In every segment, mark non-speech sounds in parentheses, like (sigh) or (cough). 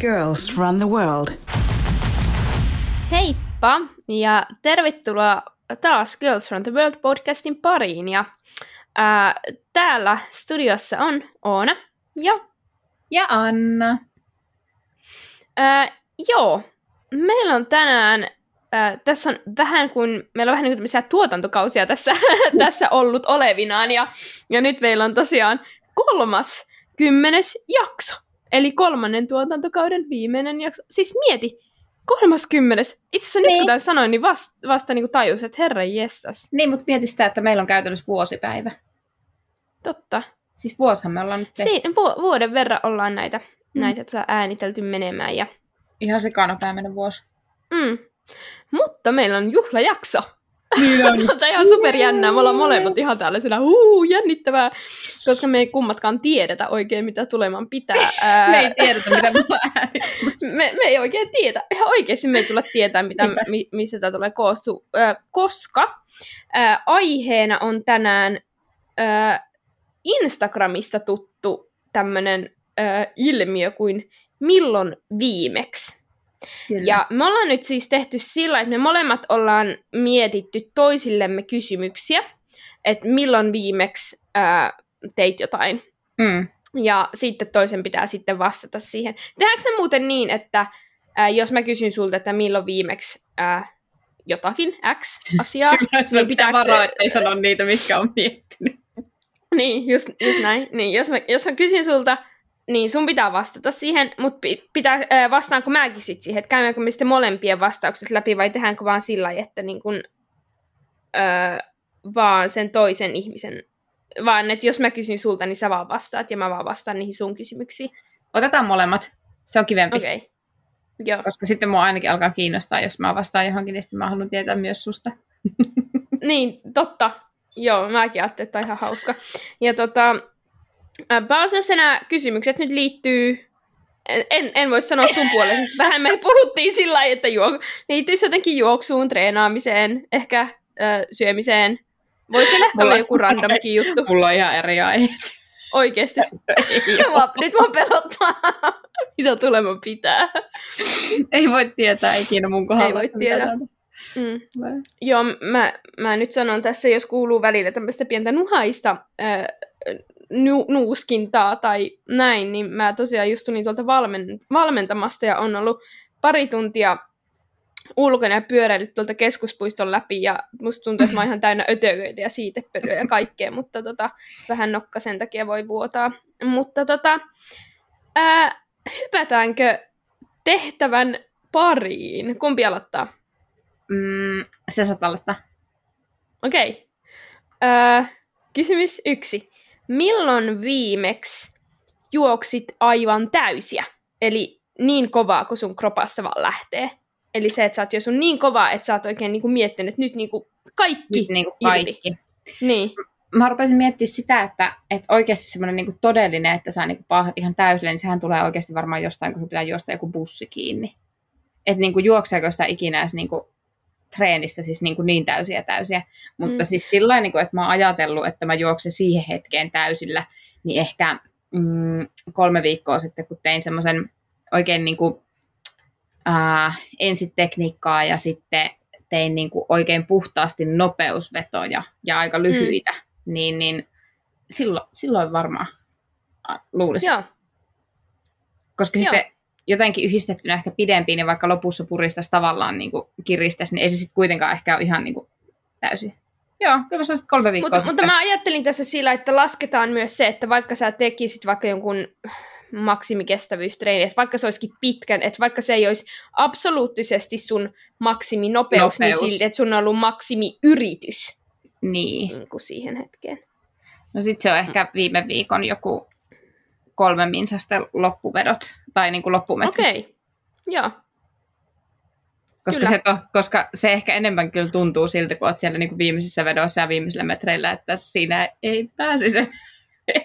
Girls Run the World. Heippa ja tervetuloa taas Girls Run the World podcastin pariin. Ja ää, täällä studiossa on Oona ja... Ja Anna. Ää, joo, meillä on tänään Äh, tässä on vähän kuin, meillä on vähän niin kuin tuotantokausia tässä, (laughs) tässä ollut olevinaan, ja, ja nyt meillä on tosiaan kolmas kymmenes jakso. Eli kolmannen tuotantokauden viimeinen jakso. Siis mieti, kolmas kymmenes. Itse asiassa niin. nyt kun tämän sanoin, niin vasta, vasta niin tajus, että herra jestas. Niin, mutta mieti sitä, että meillä on käytännössä vuosipäivä. Totta. Siis vuoshan me ollaan nyt tehty. Siin, vu- vuoden verran ollaan näitä, mm. näitä tota äänitelty menemään. Ja... Ihan sekana päiväinen vuosi. Mm. Mutta meillä on juhlajakso. Niin on. (laughs) Tämä on ihan superjännää. Me ollaan molemmat ihan täällä sillä huu, jännittävää, koska me ei kummatkaan tiedetä oikein, mitä tulemaan pitää. (laughs) Ää... me ei tiedetä, mitä me me, me ei oikein tiedä. Ihan oikeasti me ei tule tietää, mitä, mi, missä tämä tulee koostua, ää, koska ää, aiheena on tänään ää, Instagramista tuttu tämmöinen ilmiö kuin milloin viimeksi. Kyllä. Ja me ollaan nyt siis tehty sillä, että me molemmat ollaan mietitty toisillemme kysymyksiä, että milloin viimeksi ää, teit jotain. Mm. Ja sitten toisen pitää sitten vastata siihen. Tehdäänkö me muuten niin, että ää, jos mä kysyn sulta, että milloin viimeksi ää, jotakin X-asiaa, (laughs) niin pitää varoa, ettei sano niitä, mitkä on miettinyt. Niin, just, just näin. Niin, jos, mä, jos mä kysyn sulta, niin sun pitää vastata siihen, mutta pitää, äh, vastaanko mäkin sit siihen, että käymmekö me sitten molempien vastaukset läpi vai tehdäänkö vaan sillä että niin kun, äh, vaan sen toisen ihmisen, vaan että jos mä kysyn sulta, niin sä vaan vastaat ja mä vaan vastaan niihin sun kysymyksiin. Otetaan molemmat, se on kivempi. Okei. Okay. Joo. Koska sitten mua ainakin alkaa kiinnostaa, jos mä vastaan johonkin, niin sitten mä haluan tietää myös susta. niin, totta. Joo, mäkin ajattelin, että on ihan hauska. Ja tota, Pääasiassa nämä kysymykset nyt liittyy, en, en voi sanoa sun puolesta, mutta vähän me puhuttiin sillä lailla, että juok, liittyisi jotenkin juoksuun, treenaamiseen, ehkä äh, syömiseen. Voisi ehkä olla joku randomkin juttu. Mulla on ihan eri aiheet. Oikeesti. (laughs) nyt mä pelottaa. Mitä tulemaan pitää? Ei voi tietää ikinä mun kohdalla. Ei voi tietää. Mm. Joo, mä, mä nyt sanon tässä, jos kuuluu välillä tämmöistä pientä nuhaista äh, nu- nuuskintaa tai näin, niin mä tosiaan just tulin tuolta valmen- valmentamasta ja on ollut pari tuntia ulkona ja pyöräillyt tuolta keskuspuiston läpi ja musta tuntuu, että mä oon ihan täynnä ötököitä ja siitepölyä ja kaikkea, mutta tota, vähän nokka sen takia voi vuotaa. Mutta tota, ää, hypätäänkö tehtävän pariin? Kumpi aloittaa? Mm, se saat aloittaa. Okei. Okay. kysymys yksi milloin viimeksi juoksit aivan täysiä? Eli niin kovaa, kun sun kropasta vaan lähtee. Eli se, että sä oot jo sun niin kovaa, että sä oot oikein niin kuin miettinyt, että nyt niin kuin kaikki nyt niin kuin kaikki. Irti. Niin. Mä rupesin miettimään sitä, että, että oikeasti semmoinen niin todellinen, että sä niin paahat ihan täysille, niin sehän tulee oikeasti varmaan jostain, kun sun pitää juosta joku bussi kiinni. Että niin kuin juokseeko sitä ikinä edes niin kuin treenissä siis niin, kuin niin täysiä täysiä. Mutta mm. siis sillä niin että mä oon ajatellut, että mä juoksen siihen hetkeen täysillä, niin ehkä mm, kolme viikkoa sitten, kun tein semmoisen oikein niin kuin, äh, ensin tekniikkaa ja sitten tein niin kuin oikein puhtaasti nopeusvetoja ja aika lyhyitä, mm. niin, niin silloin, silloin varmaan luulisin. Joo. Koska Joo. sitten jotenkin yhdistettynä ehkä pidempiin, niin vaikka lopussa puristaisi tavallaan niin kiristäisi, niin ei se sitten kuitenkaan ehkä ole ihan niin kuin täysin. Joo, kyllä mä kolme viikkoa Mut, Mutta mä ajattelin tässä sillä, että lasketaan myös se, että vaikka sä tekisit vaikka jonkun maksimikestävyystreeni, että vaikka se olisikin pitkän, että vaikka se ei olisi absoluuttisesti sun maksiminopeus, niin Nopeus. niin silti, että sun on ollut maksimiyritys niin. niin kuin siihen hetkeen. No sit se on ehkä viime viikon joku kolme minsasten loppuvedot tai niin kuin loppumetrit. Okei, okay. joo. Koska se, to, koska se ehkä enemmän kyllä tuntuu siltä, kun olet siellä niin kuin viimeisissä vedoissa ja viimeisillä metreillä, että siinä ei pääsisi (laughs)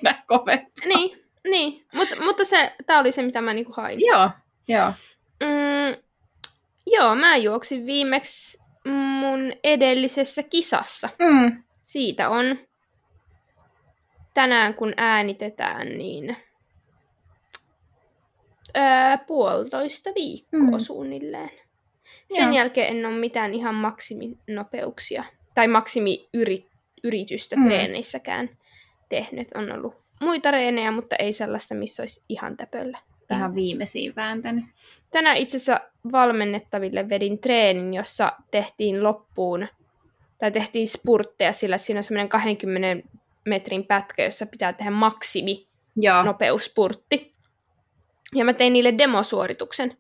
enää kovempaa. Niin, niin. Mut, mutta se, tämä oli se, mitä mä niinku hain. Joo, joo. Mm, joo, mä juoksin viimeksi mun edellisessä kisassa. Mm. Siitä on tänään, kun äänitetään, niin ää, puolitoista viikkoa mm. suunnilleen. Sen Joo. jälkeen en ole mitään ihan maksiminopeuksia tai maksimiyritystä mm. treeneissäkään tehnyt. On ollut muita reenejä, mutta ei sellaista, missä olisi ihan täpöllä. Ihan viimeisiin vääntänyt. Tänään itse asiassa valmennettaville vedin treenin, jossa tehtiin loppuun, tai tehtiin spurtteja, sillä siinä on semmoinen 20 metrin pätkä, jossa pitää tehdä maksimi Joo. nopeuspurtti. Ja mä tein niille demosuorituksen.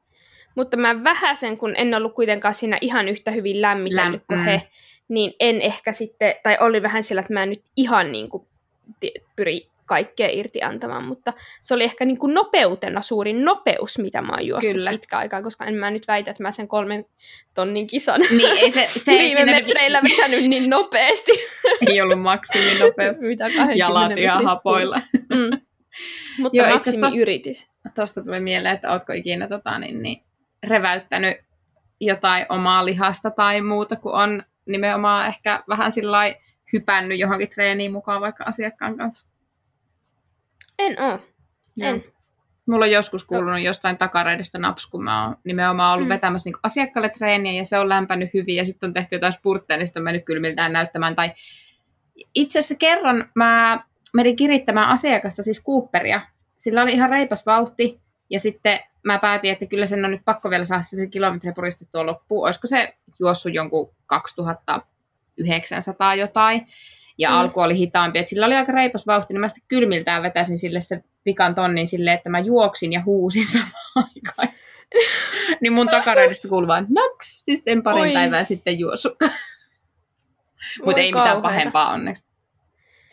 Mutta mä vähäsen, kun en ollut kuitenkaan siinä ihan yhtä hyvin lämmitellyt Läm- kuin he, niin en ehkä sitten, tai oli vähän sillä, että mä en nyt ihan niin kuin pyri kaikkea irti antamaan, mutta se oli ehkä niin kuin nopeutena suurin nopeus, mitä mä oon juossut Kyllä. pitkä aikaa, koska en mä nyt väitä, että mä sen kolmen tonnin kisan niin, ei se, (laughs) se viime siinä... metreillä vetänyt niin nopeasti. ei ollut maksiminopeus. mitä 20 Jalat ihan hapoilla. mm. Mutta Joo, maksimiyritys. Tuosta tuli mieleen, että ootko ikinä tota, niin, niin, reväyttänyt jotain omaa lihasta tai muuta, kun on nimenomaan ehkä vähän sillä hypännyt johonkin treeniin mukaan vaikka asiakkaan kanssa? En oo. En. Mulla on joskus kuulunut no. jostain takareidesta naps, kun mä oon nimenomaan ollut mm. vetämässä niin asiakkaalle treeniä ja se on lämpänyt hyvin ja sitten on tehty jotain spurtteja, niin sitten on mennyt kylmiltään näyttämään. Tai itse asiassa kerran mä menin kirittämään asiakasta, siis Cooperia. Sillä oli ihan reipas vauhti ja sitten mä päätin, että kyllä sen on nyt pakko vielä saada se kilometri puristettua loppuun. Olisiko se juossut jonkun 2900 jotain ja mm. alku oli hitaampi. Et sillä oli aika reipas vauhti, niin mä sitten kylmiltään vetäsin sille se vikan tonnin silleen, että mä juoksin ja huusin (laughs) samaan aikaan. niin mun takareidista kuuluu vaan naks, siis en parin Oi. päivää sitten juossut. Mutta ei mitään pahempaa onneksi.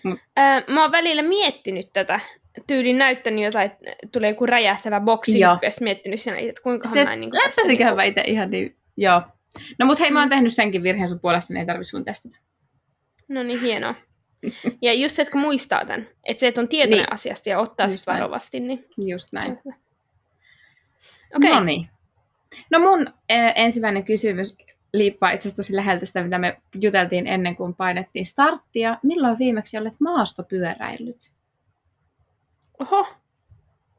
Mut. Ää, mä oon välillä miettinyt tätä, tyylin näyttänyt jotain, että tulee joku räjähtävä boksi, ja miettinyt sen, että kuinka se näin... Niin läppäsiköhän niin itse ihan niin, joo. No mut hei, mä oon mm. tehnyt senkin virheen sun puolesta, niin ei tarvi sun testata. No niin, hienoa. (laughs) Ja just se, että kun muistaa tämän, että se, että on tietoinen niin. asiasta ja ottaa sitä varovasti, niin... Just näin. Okei. Okay. No niin. No mun äh, ensimmäinen kysymys liippaa itse asiassa tosi läheltä sitä, mitä me juteltiin ennen kuin painettiin starttia. Milloin viimeksi olet maastopyöräillyt? Oho.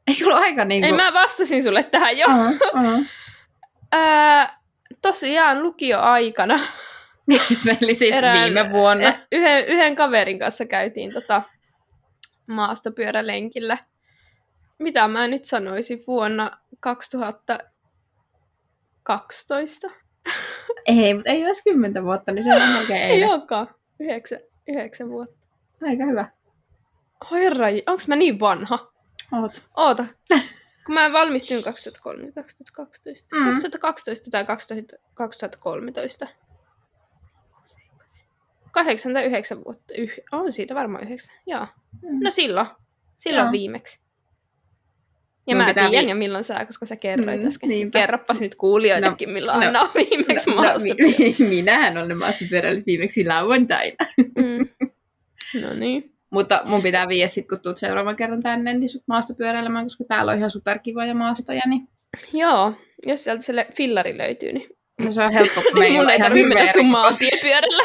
Ei ollut aika niin kuin... Ei, mä vastasin sulle tähän jo. Uh-huh, uh-huh. äh, tosiaan lukioaikana. (laughs) se oli siis Erään, viime vuonna. E, yhden, yhden kaverin kanssa käytiin tota maastopyörälenkillä. Mitä mä nyt sanoisin vuonna 2012? Ei, mutta ei olisi kymmentä vuotta, niin se on oikein. (laughs) Ei olekaan. Yhdeksän, yhdeksän vuotta. Aika hyvä. Herra, onks mä niin vanha? Oot. Oota. (laughs) Kun mä valmistuin 2003, 2012, mm. 2012 tai 2000, 2013. Kahdeksan tai yhdeksän vuotta. Yh, on siitä varmaan yhdeksän. Joo. Mm. No silloin. Silloin Joo. viimeksi. Ja Mun mä tiedän vi- jo milloin sä, koska sä kerroit mm, äsken. Niinpä. Kerroppas nyt kuulijoillekin, no, milloin no, Anna on viimeksi no, no, mi- (laughs) Minähän olen maastopyöräillyt viimeksi lauantaina. Mm. (laughs) No niin. Mutta mun pitää viedä sit, kun tulet seuraavan kerran tänne, niin sut maastopyöräilemään, koska täällä on ihan superkivoja maastoja. Niin... Joo, jos sieltä se fillari löytyy, niin... No se on helppo, kun (laughs) me ei Mun ei tarvitse mennä sun maantiepyörällä.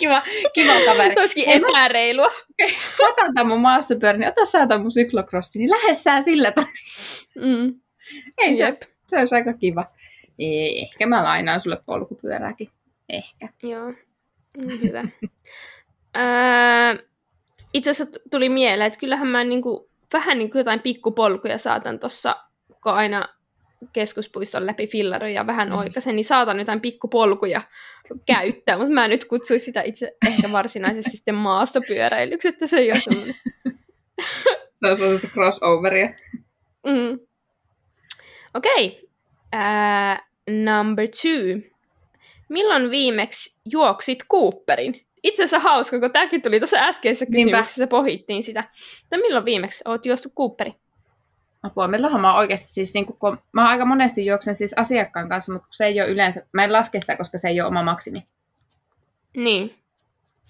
Kiva, kiva kaveri. Se olisikin epäreilua. Mä (laughs) otan tämän mun maastopyörän, niin ota sä tämän mun syklokrossi, niin lähes sä sillä mm. Ei se, se olisi aika kiva. Ei, ehkä mä lainaan sulle polkupyörääkin. Ehkä. Joo, mm, hyvä. (laughs) öö, itse asiassa tuli mieleen, että kyllähän mä niinku, vähän niin kuin jotain pikkupolkuja saatan tuossa, kun aina keskuspuiston läpi fillaroja vähän mm. oikaisen, niin saatan jotain pikkupolkuja käyttää, mutta mä nyt kutsuisin sitä itse ehkä (laughs) varsinaisesti sitten maastopyöräilyksi, että se ei ole semmoinen. (laughs) se on sellaista crossoveria. Mm. Okei. Okay. Uh, number two. Milloin viimeksi juoksit Cooperin? Itse asiassa hauska, kun tämäkin tuli tuossa äskeisessä kysymyksessä, Niinpä. pohittiin sitä. Mutta milloin viimeksi oot juossut Cooperi? Apua, milloinhan mä oikeasti siis, niin kun, mä aika monesti juoksen siis asiakkaan kanssa, mutta se ei ole yleensä, mä en laske sitä, koska se ei ole oma maksimi. Niin.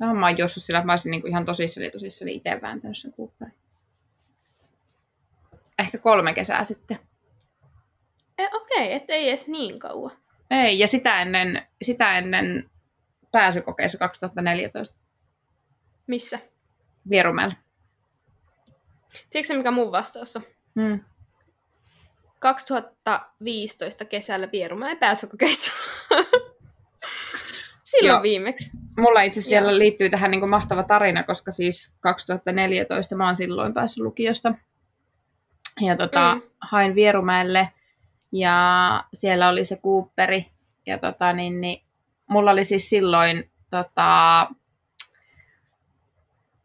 No, mä oon juossut sillä, että mä olisin niin ihan tosissani tosissani itse vääntänyt sen kuupparin. Ehkä kolme kesää sitten. E, Okei, okay, ettei edes niin kauan. Ei, ja sitä ennen, sitä ennen pääsykokeissa 2014. Missä? Vierumäellä. Tiedätkö mikä mun vastaus on? Hmm. 2015 kesällä Vierumäen pääsykokeissa. (laughs) Silloin Joo. viimeksi. Mulla itse asiassa vielä liittyy tähän niin kuin mahtava tarina, koska siis 2014 mä oon silloin päässyt lukiosta. Ja tota, mm. hain Vierumäelle ja siellä oli se Cooperi. Ja tota, niin, niin, mulla oli siis silloin tota,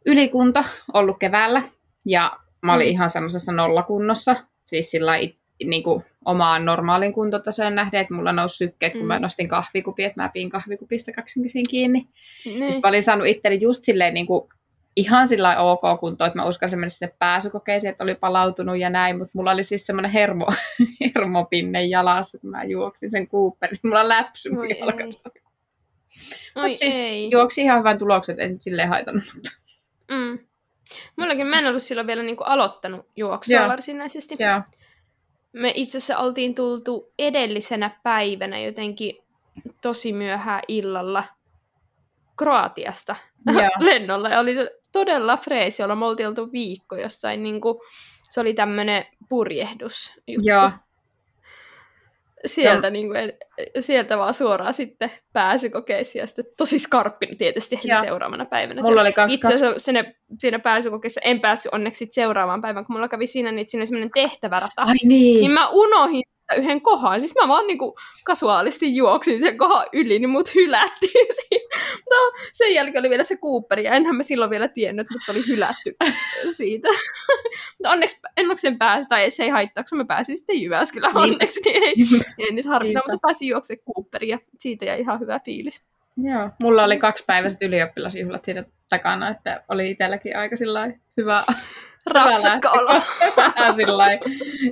ylikunta ollut keväällä ja mä olin mm. ihan semmoisessa nollakunnossa, siis sillä niin kuin omaan normaalin kuntotasoon nähden, että mulla nousi sykkeet, kun mm. mä nostin kahvikupia, että mä piin kahvikupista kaksinkin kiinni. Niin. Sitten mä olin saanut itteni just silleen niin kuin ihan sillä ok kunto, että mä uskalsin mennä sinne pääsykokeisiin, että oli palautunut ja näin, mutta mulla oli siis semmoinen hermo, (laughs) hermopinne jalassa, kun mä juoksin sen Cooperin. Mulla läpsy mun Mutta siis ei. juoksi ihan hyvän tulokset, en silleen haitannut. Mm. Mullakin mä en ollut silloin vielä niinku aloittanut juoksua Joo. varsinaisesti. Joo. Me itse asiassa oltiin tultu edellisenä päivänä jotenkin tosi myöhään illalla Kroatiasta (laughs) lennolla. Ja oli todella freesi, jolla me oltiin oltu viikko jossain. Niin kuin, se oli tämmöinen purjehdus. Joo sieltä, niin kuin, sieltä vaan suoraan sitten pääsykokeisiin ja sitten tosi skarppina tietysti heti seuraavana päivänä. Mulla oli kans Itse asiassa siinä, siinä pääsykokeessa en päässyt onneksi seuraavaan päivään, kun mulla kävi siinä, niin siinä oli semmoinen tehtävärata. Ai niin. Niin mä unohin yhden kohan. Siis mä vaan niinku kasuaalisti juoksin sen kohan yli, niin mut hylättiin (laughs) siinä. No, sen jälkeen oli vielä se Cooper, ja enhän mä silloin vielä tiennyt, että mut oli hylätty (laughs) siitä. Mutta onneksi, onneksi sen pääsi, tai se ei haittaa, kun mä pääsin sitten Jyväskylään niin. onneksi, niin ei, (laughs) ei nyt harvita, mutta pääsin juoksemaan Cooperia, ja siitä jäi ihan hyvä fiilis. Joo, mulla oli kaksi päiväiset ylioppilasjuhlat siinä takana, että oli itselläkin aika sillä hyvä Rapsakka olo.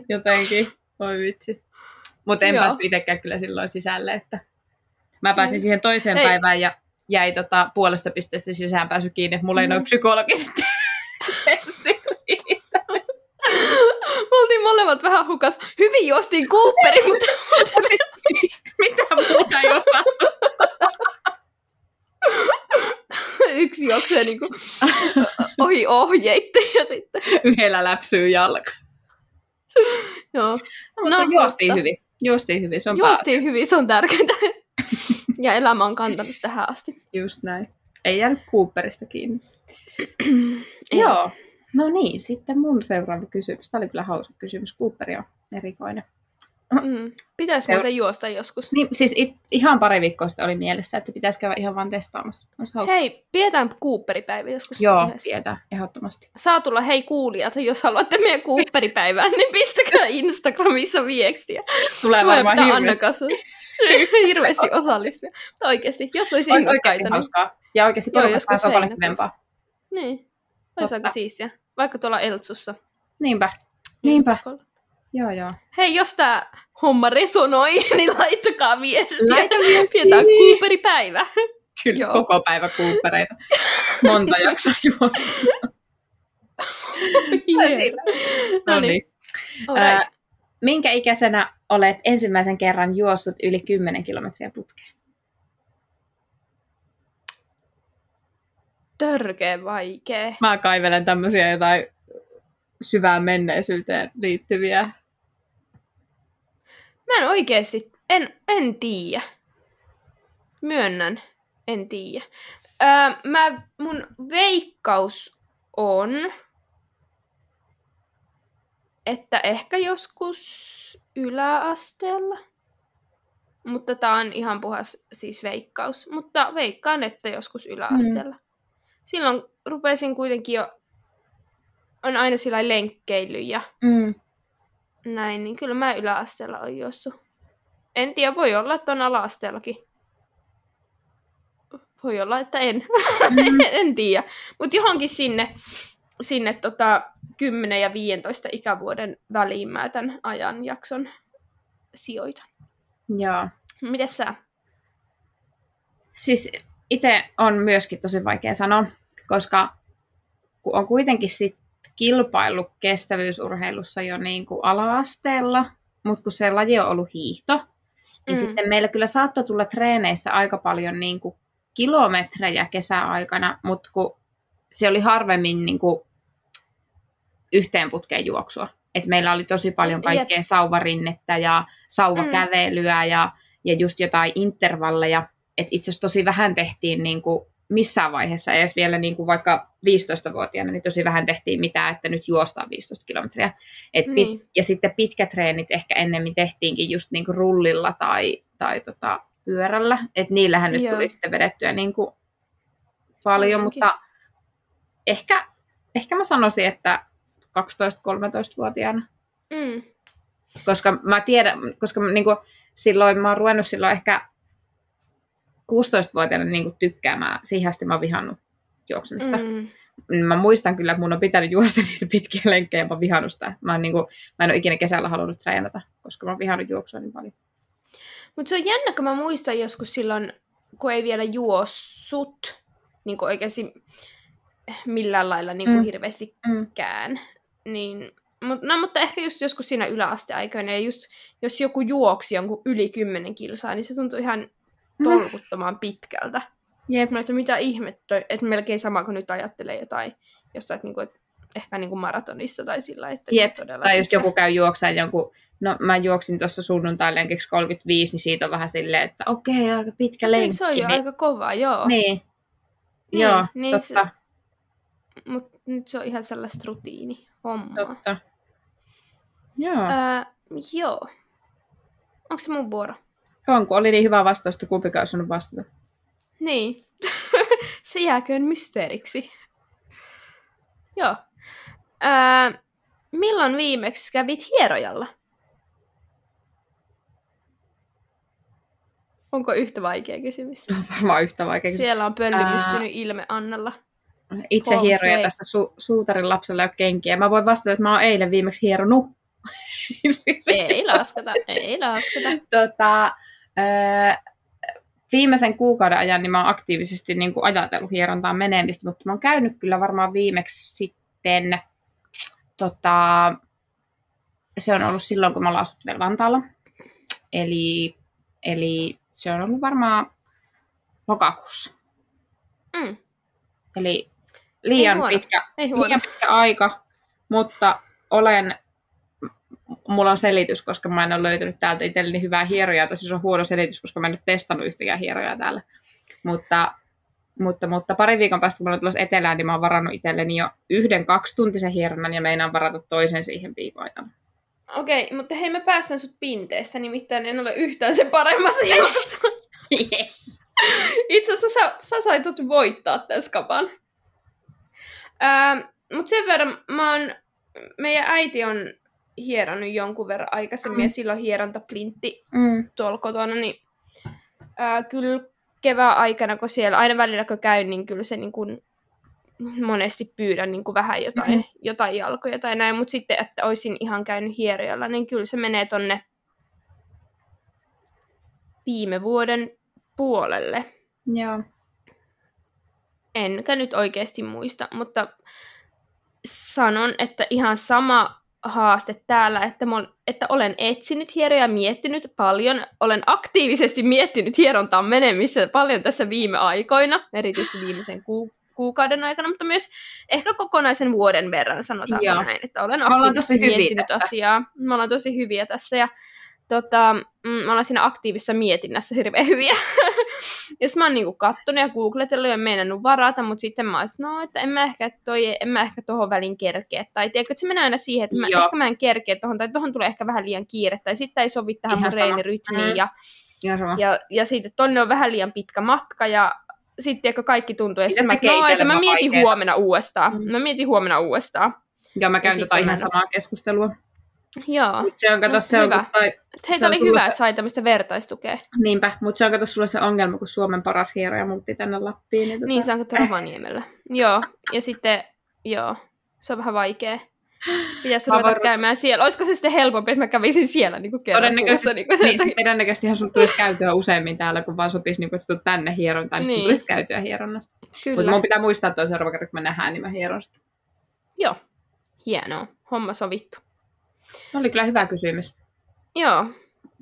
Jotenkin voi vitsi. Mutta en päässyt itsekään kyllä silloin sisälle, että mä pääsin mm. siihen toiseen ei. päivään ja jäi tota puolesta pisteestä sisään pääsy kiinni, että mulla ei mm. noin psykologiset (laughs) testit Me oltiin molemmat vähän hukas. Hyvin juostiin Cooperi, mutta... (laughs) Mitä muuta ei osattu? Yksi juoksee niinku ohi ohjeitten ja sitten... Yhdellä läpsyy jalka. Joo. No, mutta no, juostiin mutta... hyvin. Juostiin hyvin, se on Juostiin päätä. hyvin, se on tärkeintä. (laughs) ja elämä on kantanut tähän asti. Just näin. Ei jäänyt Cooperista kiinni. Joo. No niin, sitten mun seuraava kysymys. Tämä oli kyllä hauska kysymys. Cooperi on erikoinen. Mm. Pitäisi Seur- muuten juosta joskus. Niin, siis it, ihan pari viikkoa sitten oli mielessä, että pitäisi käydä ihan vaan testaamassa. Hei, pidetään Cooperipäivä joskus Joo, pidetään, ehdottomasti. Saa tulla, hei kuulijat, jos haluatte meidän Cooperipäivään, niin pistäkää Instagramissa viestiä. Tulee varmaan hirveästi. (laughs) hirveästi osallistua. Mutta oikeasti, jos olisi Olis oikeasti niin... hauskaa. Ja oikeasti porukasta on paljon kivempaa. Niin, olisi aika siistiä. Vaikka tuolla Eltsussa. Niinpä. Niinpä. Joo, joo. Hei, jos tämä homma resonoi, (laughs) niin laittakaa viestiä. Laita viestiä. Pidetään Cooperi-päivä. Kyllä, joo. koko päivä Coopereita. Monta (laughs) jaksaa juosta. no niin. Right. minkä ikäisenä olet ensimmäisen kerran juossut yli 10 kilometriä putkeen? Törkeä vaikea. Mä kaivelen tämmöisiä jotain syvään menneisyyteen liittyviä Mä en oikeesti, en, en tiedä. Myönnän, en tiedä. Öö, mä, mun veikkaus on, että ehkä joskus yläasteella. Mutta tää on ihan puhas siis veikkaus. Mutta veikkaan, että joskus yläasteella. Mm. Silloin rupesin kuitenkin jo, on aina sillä lenkkeily ja mm näin, niin kyllä mä yläasteella on juossut. En tiedä, voi olla, että on ala-asteellakin. Voi olla, että en. Mm. (laughs) en tiedä. Mutta johonkin sinne, sinne tota 10 ja 15 ikävuoden väliin mä tämän ajanjakson sijoitan. Joo. Mites sä? Siis itse on myöskin tosi vaikea sanoa, koska kun on kuitenkin sit kilpaillut kestävyysurheilussa jo niin kuin ala-asteella, mutta kun se laji on ollut hiihto, niin mm. sitten meillä kyllä saattoi tulla treeneissä aika paljon niin kuin kilometrejä kesäaikana, mutta kun se oli harvemmin niin kuin yhteen putkeen juoksua. että meillä oli tosi paljon kaikkea Jep. sauvarinnettä ja sauvakävelyä mm. ja, ja just jotain intervalleja. Itse asiassa tosi vähän tehtiin niin kuin missään vaiheessa, edes vielä niin kuin vaikka 15-vuotiaana, niin tosi vähän tehtiin mitään, että nyt juostaan 15 kilometriä. Et pit, niin. Ja sitten pitkät treenit ehkä ennemmin tehtiinkin just niin kuin rullilla tai, tai tota, pyörällä. Että niillähän nyt Joo. tuli sitten vedettyä niin kuin paljon, Ainakin. mutta ehkä, ehkä mä sanoisin, että 12-13-vuotiaana. Mm. Koska mä tiedän, koska niin kuin, silloin mä oon ruvennut silloin ehkä 16-vuotiaana niin kuin tykkäämään. Siihen asti mä oon vihannut juoksemista. Mm. Mä muistan kyllä, että mun on pitänyt juosta (laughs) niitä pitkiä lenkkejä, mä oon vihannut sitä. Mä, niin kuin, mä en ole ikinä kesällä halunnut treenata, koska mä oon vihannut juoksua niin paljon. Mutta se on jännä, kun mä muistan joskus silloin, kun ei vielä juossut, niin kuin oikeasti millään lailla niin kuin mm. hirveästikään. Mm. Niin, mutta, no, mutta ehkä just joskus siinä yläasteaikoina, ja just jos joku juoksi jonkun yli 10 kilsaa, niin se tuntui ihan. Tolkuttoman pitkältä. Jep. Mä että mitä ihmettä, että melkein sama kuin nyt ajattelee jotain, jostain, että, niinku, että ehkä niinku maratonissa tai sillä, että Jep. todella Tai jos joku käy juokseen jonkun, no mä juoksin tuossa sunnuntai lenkiksi 35, niin siitä on vähän silleen, että okei, okay, aika pitkä lenkki. Niin, se on jo niin... aika kova, joo. Niin. niin joo, niin totta. Se... Mutta nyt se on ihan sellaista rutiini hommaa. Totta. Joo. Öö, joo. Onko se mun vuoro? On, kun oli niin hyvä vastaus, että kumpikaan osannut vastata. Niin. (laughs) se jääköön mysteeriksi. Joo. Öö, milloin viimeksi kävit hierojalla? Onko yhtä vaikea kysymys? No, varmaan yhtä vaikea kysymys. Siellä on pöllymystynyt Ää... ilme Annalla. Itse hieroja tässä su- suutarin lapsella ei ole kenkiä. Mä voin vastata, että mä oon eilen viimeksi hieronut. ei lasketa, ei lasketa. (laughs) Tota, viimeisen kuukauden ajan niin mä oon aktiivisesti niin kuin ajatellut hierontaan menemistä, mutta mä oon käynyt kyllä varmaan viimeksi sitten, tota, se on ollut silloin, kun mä oon vielä Vantaalla. Eli, eli se on ollut varmaan lokakuussa. Mm. Eli liian pitkä, liian pitkä aika, mutta olen mulla on selitys, koska mä en ole löytänyt täältä itselleni hyvää hierojaa, tai siis on huono selitys, koska mä en nyt testannut yhtäkään hierojaa täällä. Mutta, mutta, mutta pari viikon päästä, kun mä olen tulossa etelään, niin mä oon varannut itselleni jo yhden kaksituntisen hieronnan, ja meinaan varata toisen siihen viikon. Okei, okay, mutta hei, mä päästän sut pinteestä, nimittäin en ole yhtään sen paremmassa (laughs) jamassa. yes. Itse asiassa sä, sä sait voittaa tässä kapan. Mutta sen verran mä oon, meidän äiti on hieronnut jonkun verran aikaisemmin mm. ja silloin hierontaplintti mm. tuolla kotona, niin ää, kyllä kevään aikana, kun siellä aina välillä kun käyn, niin kyllä se niin kuin, monesti pyydän niin kuin vähän jotain, mm. jotain jalkoja tai näin, mutta sitten, että olisin ihan käynyt hierojalla, niin kyllä se menee tonne viime vuoden puolelle. Joo. Enkä nyt oikeasti muista, mutta sanon, että ihan sama haaste täällä, että, mon, että olen etsinyt hieroja, miettinyt paljon, olen aktiivisesti miettinyt hierontaan menemissä paljon tässä viime aikoina, erityisesti viimeisen ku, kuukauden aikana, mutta myös ehkä kokonaisen vuoden verran sanotaan näin, että olen aktiivisesti miettinyt tässä. asiaa. Me ollaan tosi hyviä tässä ja tota, mm, mä ollaan siinä aktiivisessa mietinnässä hirveän hyviä. (laughs) ja mä oon niinku kattonut ja googletellut ja meinannut varata, mutta sitten mä oon no, että en mä ehkä, toi, en mä ehkä tohon välin kerkeä. Tai tiedätkö, että se menee aina siihen, että mä, ehkä mä en kerkeä tohon, tai tohon tulee ehkä vähän liian kiire, tai sitten ei sovi tähän Ihan mun reenirytmiin. Mm. Ja, ja, ja, ja sitten tonne on vähän liian pitkä matka, ja sitten ehkä kaikki tuntuu, että mä, no, että mä mietin huomenna uudestaan. Mm. Mä mietin huomenna uudestaan. Ja mä käyn tota ihan samaa keskustelua. Joo. Mut se on, kato, no, se hyvä. on, tai, Heitä oli hyvä, se... että sai tämmöistä vertaistukea. Niinpä, mutta se on kato sulle se ongelma, kun Suomen paras hieroja muutti tänne Lappiin. Niin, tota... niin se on kato Rovaniemellä. joo, ja sitten, joo, se on vähän vaikea. Pitäisi ruveta var... käymään siellä. Olisiko se sitten helpompi, että mä kävisin siellä niin kuin kerran todennäköisesti, kuussa, niin, kuin niin, todennäköisesti sun tulisi käytyä useammin täällä, kun vaan sopisi, niin kuin, että tänne hierontaan, niin, niin. tulisi käytyä hieronnassa. Mutta mun pitää muistaa, että seuraava kerran, kun me nähdään, niin mä hieron Joo, hienoa. Homma sovittu. No oli kyllä hyvä kysymys. Joo.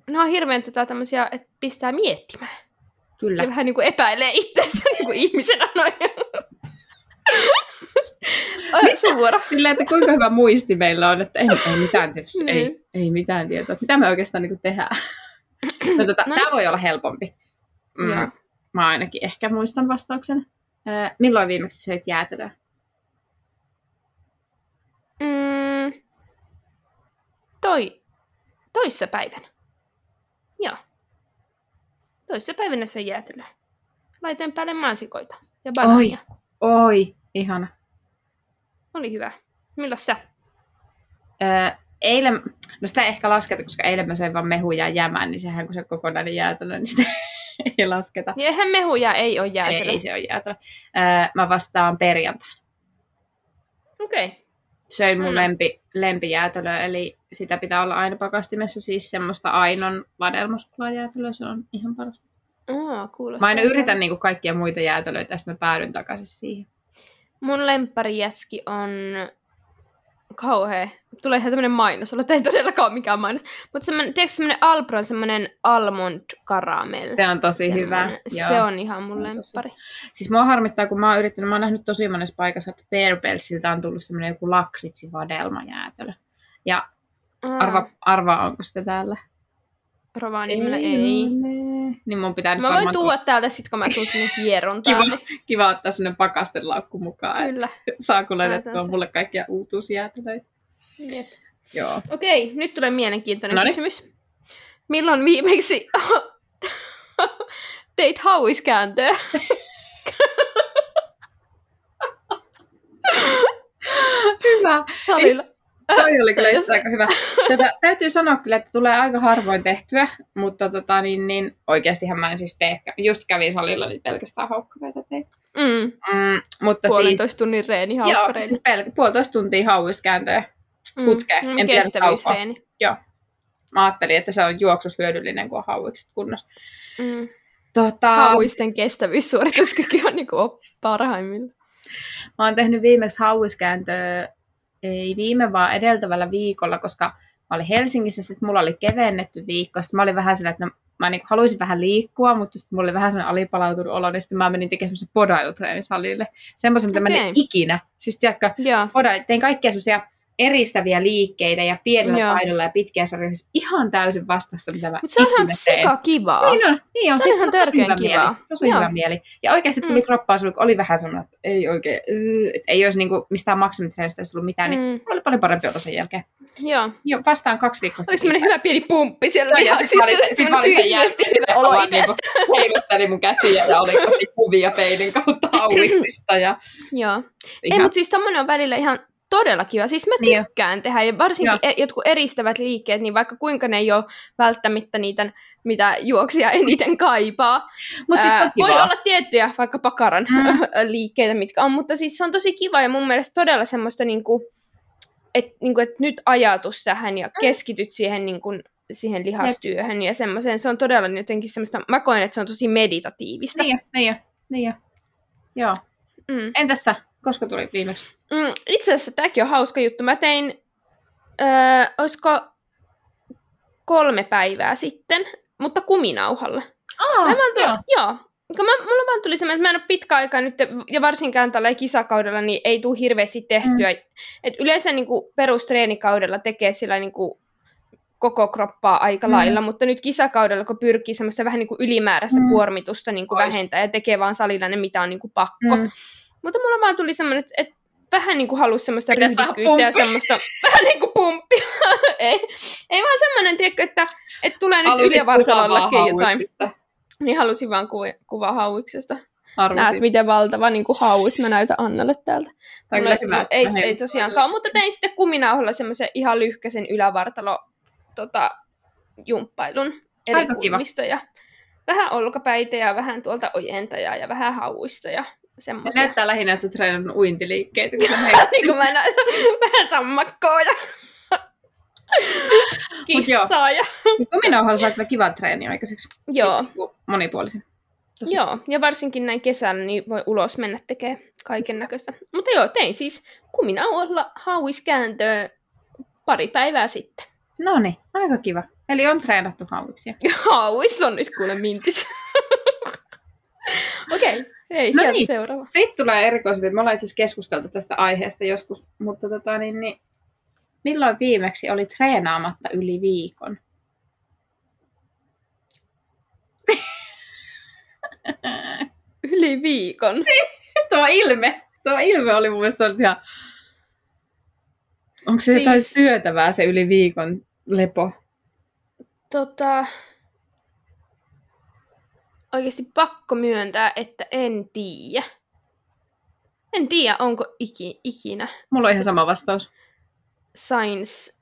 No on hirveän tätä tämmöisiä, että pistää miettimään. Kyllä. Ja vähän niin kuin epäilee itseänsä (laughs) niin kuin ihmisenä noin. sun vuoro. Silleen, että kuinka hyvä muisti meillä on, että ei, ei mitään ei, Niin. ei mitään tietoa. Mitä me oikeastaan niin tehdään? (clears throat) No, tota, No. Tämä voi olla helpompi. Joo. Mm, mä ainakin ehkä muistan vastauksen. Äh, milloin viimeksi söit jäätelöä? Mm, toi, toissa päivänä. Joo. Toissa päivänä se jäätelöä. Laitoin päälle mansikoita ja banaania. Oi, ihana. Oli hyvä. Milloin sä? Öö, eilen, no sitä ei ehkä lasketa, koska eilen mä söin vaan mehuja ja jämän, niin sehän kun se kokonainen jäätelö, niin sitä (laughs) ei lasketa. Niin Eihän mehuja ei ole Ei, jäätelö. ei se ole jäätelö. Öö, mä vastaan perjantaina. Okei. Okay. Söin mun Mm. lempi, lempijäätelöä, eli sitä pitää olla aina pakastimessa, siis semmoista Ainon vadelmasuklaajäätelöä, se on ihan paras. Oh, kuulostaa Mä aina yritän niinku kaikkia muita jäätelöitä, ja sitten mä päädyn takaisin siihen. Mun lempparijätski on kauhea. Tulee ihan tämmönen mainos, olla ei todellakaan ole mikään mainos. Mutta semmonen, tiedätkö semmonen Alpron semmonen almond caramel. Se on tosi hyvä. Semmonen. Joo. Se on ihan mun on tosi-. Siis mua harmittaa, kun mä oon yrittänyt, mä oon nähnyt tosi monessa paikassa, että Bear Bellsiltä on tullut semmoinen joku lakritsivadelmajäätelö. Ja Aa, arva, arvaa, onko sitä täällä? Rovaniemellä ei. ole. Niin mun pitää nyt Mä voin tuoda täältä sit, kun mä tuun sinne hierontaan. (laughs) Kiva. kiva ottaa semmoinen pakastelaukku mukaan, Kyllä. saa kun laitettua Laitan sen. mulle kaikkia uutuusjäätelöitä. Jep. Joo. Okei, nyt tulee mielenkiintoinen Noniin. kysymys. Milloin viimeksi (laughs) teit hauiskääntöä? (laughs) Hyvä. Salilla. Toi oli (laughs) kyllä itse aika hyvä. Tätä, täytyy sanoa kyllä, että tulee aika harvoin tehtyä, mutta tota, niin, niin, oikeastihan mä en siis tee. Just kävin salilla, niin pelkästään haukkareita tein. Mm, Mm, mutta puolentoista siis, tunnin reeni joo, haukkareilla. siis pel- puolitoista tuntia hauiskääntöä. putkeen. Mm, En tiedä, kestävyysreeni. Mä ajattelin, että se on juoksus hyödyllinen, kun on hauikset kunnossa. Mm. Tota, Hauisten kestävyyssuorituskyky on niinku op- parhaimmilla. Mä oon tehnyt viimeksi hauiskääntöä, ei viime vaan edeltävällä viikolla, koska mä olin Helsingissä, sitten mulla oli kevennetty viikko, sitten mä olin vähän sillä, että no, mä niinku haluaisin vähän liikkua, mutta sitten mulla oli vähän sellainen alipalautunut olo, niin sitten mä menin tekemään semmoisen podailutreenin salille. Semmoisen, mitä mä en ikinä. Siis tiedätkö, Joo. podailu, tein kaikkia semmoisia eristäviä liikkeitä ja pienellä Joo. painolla ja pitkiä sarjoja, siis ihan täysin vastassa, mitä mä Mutta se on ihan sika kivaa. Niin on, niin on. Se on ihan törkeän hyvä kivaa. Mieli, tosi Joo. hyvä mieli. Ja oikeasti tuli Mm. kroppaan sulle, kun oli vähän semmoinen, että ei oikein, että ei olisi niinku mistään maksimitreenistä ollut mitään, niin Mm. oli paljon parempi olo sen jälkeen. Joo. Jo, vastaan kaksi viikkoa Oli semmoinen hyvä pieni pumppi siellä. Joo, ja sit mä olin, sit mä olin sen fyysisesti jälkeen, hyvä olo itsestä. niinku mun käsiä ja oli kuvia peilin kautta (clears throat) hauiksista. Ja Joo. Ei, mutta siis tommonen on välillä ihan todella kiva. Siis mä Niin tykkään tehdä, ja varsinkin Joo. e- jotkut eristävät liikkeet, niin vaikka kuinka ne ei ole välttämättä niitä, mitä juoksija (laughs) eniten kaipaa. mut siis on voi olla tiettyjä vaikka pakaran Mm. (laughs) liikkeitä, mitkä on, mutta siis se on tosi kiva ja mun mielestä todella semmoista, niinku, että niinku, et nyt ajatus tähän ja keskityt siihen, niinku, siihen lihastyöhön ja semmoiseen. Se on todella jotenkin semmoista, mä koen, että se on tosi meditatiivista. Niin jo, niin jo, niin jo. Joo. Mm. Entäs sä? Koska tuli viimeksi? Mm, itse asiassa tämäkin on hauska juttu. Mä tein, öö, olisiko kolme päivää sitten, mutta kuminauhalla. Aa, Mä vaan tu- joo. joo. Mä, mulla vaan tuli semmoinen, että mä en ole pitkä aikaa nyt, ja varsinkaan tällä kisakaudella, niin ei tule hirveästi tehtyä. Mm. Et yleensä niin kuin perustreenikaudella tekee sillä niin kuin koko kroppaa aika Mm. lailla, mutta nyt kisakaudella, kun pyrkii semmoista vähän niin kuin ylimääräistä Mm. mm. kuormitusta niin kuin Ois. vähentää ja tekee vaan salilla ne, mitä on niin kuin pakko. Mm. Mutta mulla vaan tuli semmoinen, että, että vähän niin kuin halusi semmoista ryhdikkyyttä ja semmoista (laughs) vähän niin kuin pumppia. (laughs) ei, ei vaan semmoinen, tiedätkö, että, että tulee nyt ylivartalollakin kuvaa jotain. Niin halusin vaan kuva, kuva hauiksesta. Arvasin. Näet, miten valtava niin kuin hauis mä näytän Annalle täältä. Tämä on Mulla- hyvä. ei, mä ei tosiaankaan, mutta tein sitten kuminauhalla semmoisen ihan lyhkäisen ylävartalo tota, jumppailun eri Aika kiva. ja vähän olkapäitä ja vähän tuolta ojentajaa ja vähän hauista ja semmoisia. näyttää lähinnä, että sä treenannut uintiliikkeitä, (laughs) niin kuin mä näytän vähän sammakkoa ja kissaa. Ja... Kuminauhalla saa kyllä kivan treeni aikaiseksi. Joo. Siis niinku monipuolisen. Tosi. Joo, ja varsinkin näin kesällä niin voi ulos mennä tekemään kaiken näköistä. Mutta joo, tein siis kuminauhalla hauiskääntöä pari päivää sitten. No niin, aika kiva. Eli on treenattu hauiksia. (laughs) Hauis on nyt kuule mintis. (laughs) Okei, okay. Ei, no niin. seuraava. Sitten tulee erikoisempi. Me ollaan itse asiassa keskusteltu tästä aiheesta joskus, mutta tota, niin, niin, milloin viimeksi oli treenaamatta yli viikon? (laughs) yli viikon? (laughs) tuo ilme. Tuo ilme oli mun mielestä ihan... Onko se siis... jotain syötävää se yli viikon lepo? Tota, oikeasti pakko myöntää, että en tiedä. En tiedä, onko iki, ikinä. Mulla on ihan sama vastaus. Science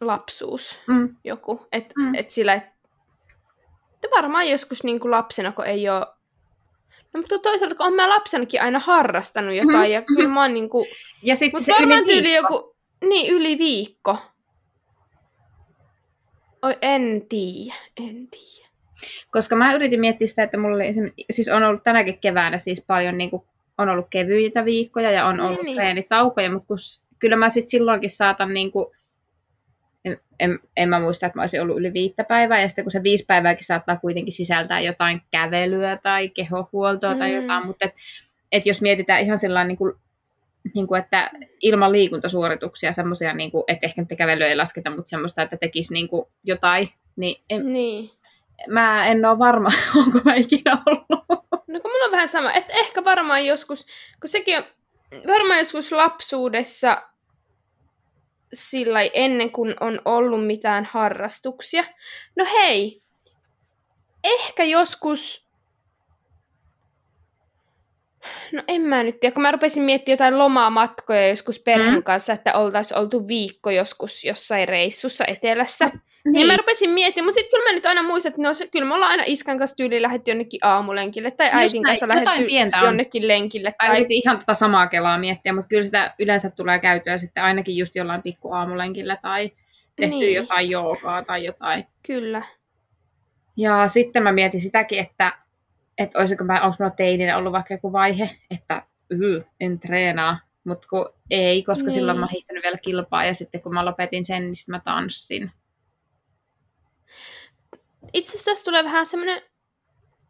lapsuus mm. joku. Että mm. et sillä, että varmaan joskus niin kuin lapsena, kun ei ole... No mutta toisaalta, kun olen mä lapsenakin aina harrastanut jotain, mm. ja kyllä mä oon niin kuin... Ja sitten se yli viikko. joku... Niin, yli viikko. Oi, en tiedä, en tiedä. Koska mä yritin miettiä sitä, että mulla oli, siis on ollut tänäkin keväänä siis paljon niin kuin, on ollut kevyitä viikkoja ja on niin, ollut niin. treenitaukoja, mutta kun, kyllä mä sitten silloinkin saatan niin kuin, en, en, en mä muista, että mä olisin ollut yli viittä päivää, ja sitten kun se viisi päivääkin saattaa kuitenkin sisältää jotain kävelyä tai kehohuoltoa mm. tai jotain, mutta et, et jos mietitään ihan sellainen niin kuin, niin kuin, että ilman liikuntasuorituksia semmoisia, niin kuin, että ehkä kävelyä ei lasketa, mutta semmoista, että tekisi niin kuin jotain, niin, en, niin mä en ole varma, (laughs) onko mä ikinä ollut. No kun mulla on vähän sama, että ehkä varmaan joskus, kun sekin on varmaan joskus lapsuudessa sillä ennen kuin on ollut mitään harrastuksia. No hei, ehkä joskus No en mä nyt tiedä, kun mä rupesin miettimään jotain lomamatkoja joskus perheen mm. kanssa, että oltaisiin oltu viikko joskus jossain reissussa etelässä. Niin. niin mä rupesin miettimään, mutta sitten kyllä mä nyt aina muistan, että no, se, kyllä me ollaan aina iskan kanssa tyyliin lähdetty jonnekin aamulenkille tai äidin kanssa lähdetty jonnekin lenkille. Tai... Ai, ihan tota samaa kelaa miettiä, mutta kyllä sitä yleensä tulee käytyä sitten ainakin just jollain pikku aamulenkillä tai tehty niin. jotain joogaa tai jotain. Kyllä. Ja sitten mä mietin sitäkin, että että olisiko mä, onko mulla teininä ollut vaikka joku vaihe, että yh, en treenaa, mutta kun ei, koska niin. silloin mä hiihtänyt vielä kilpaa ja sitten kun mä lopetin sen, niin sitten mä tanssin. Itse asiassa tässä tulee vähän semmoinen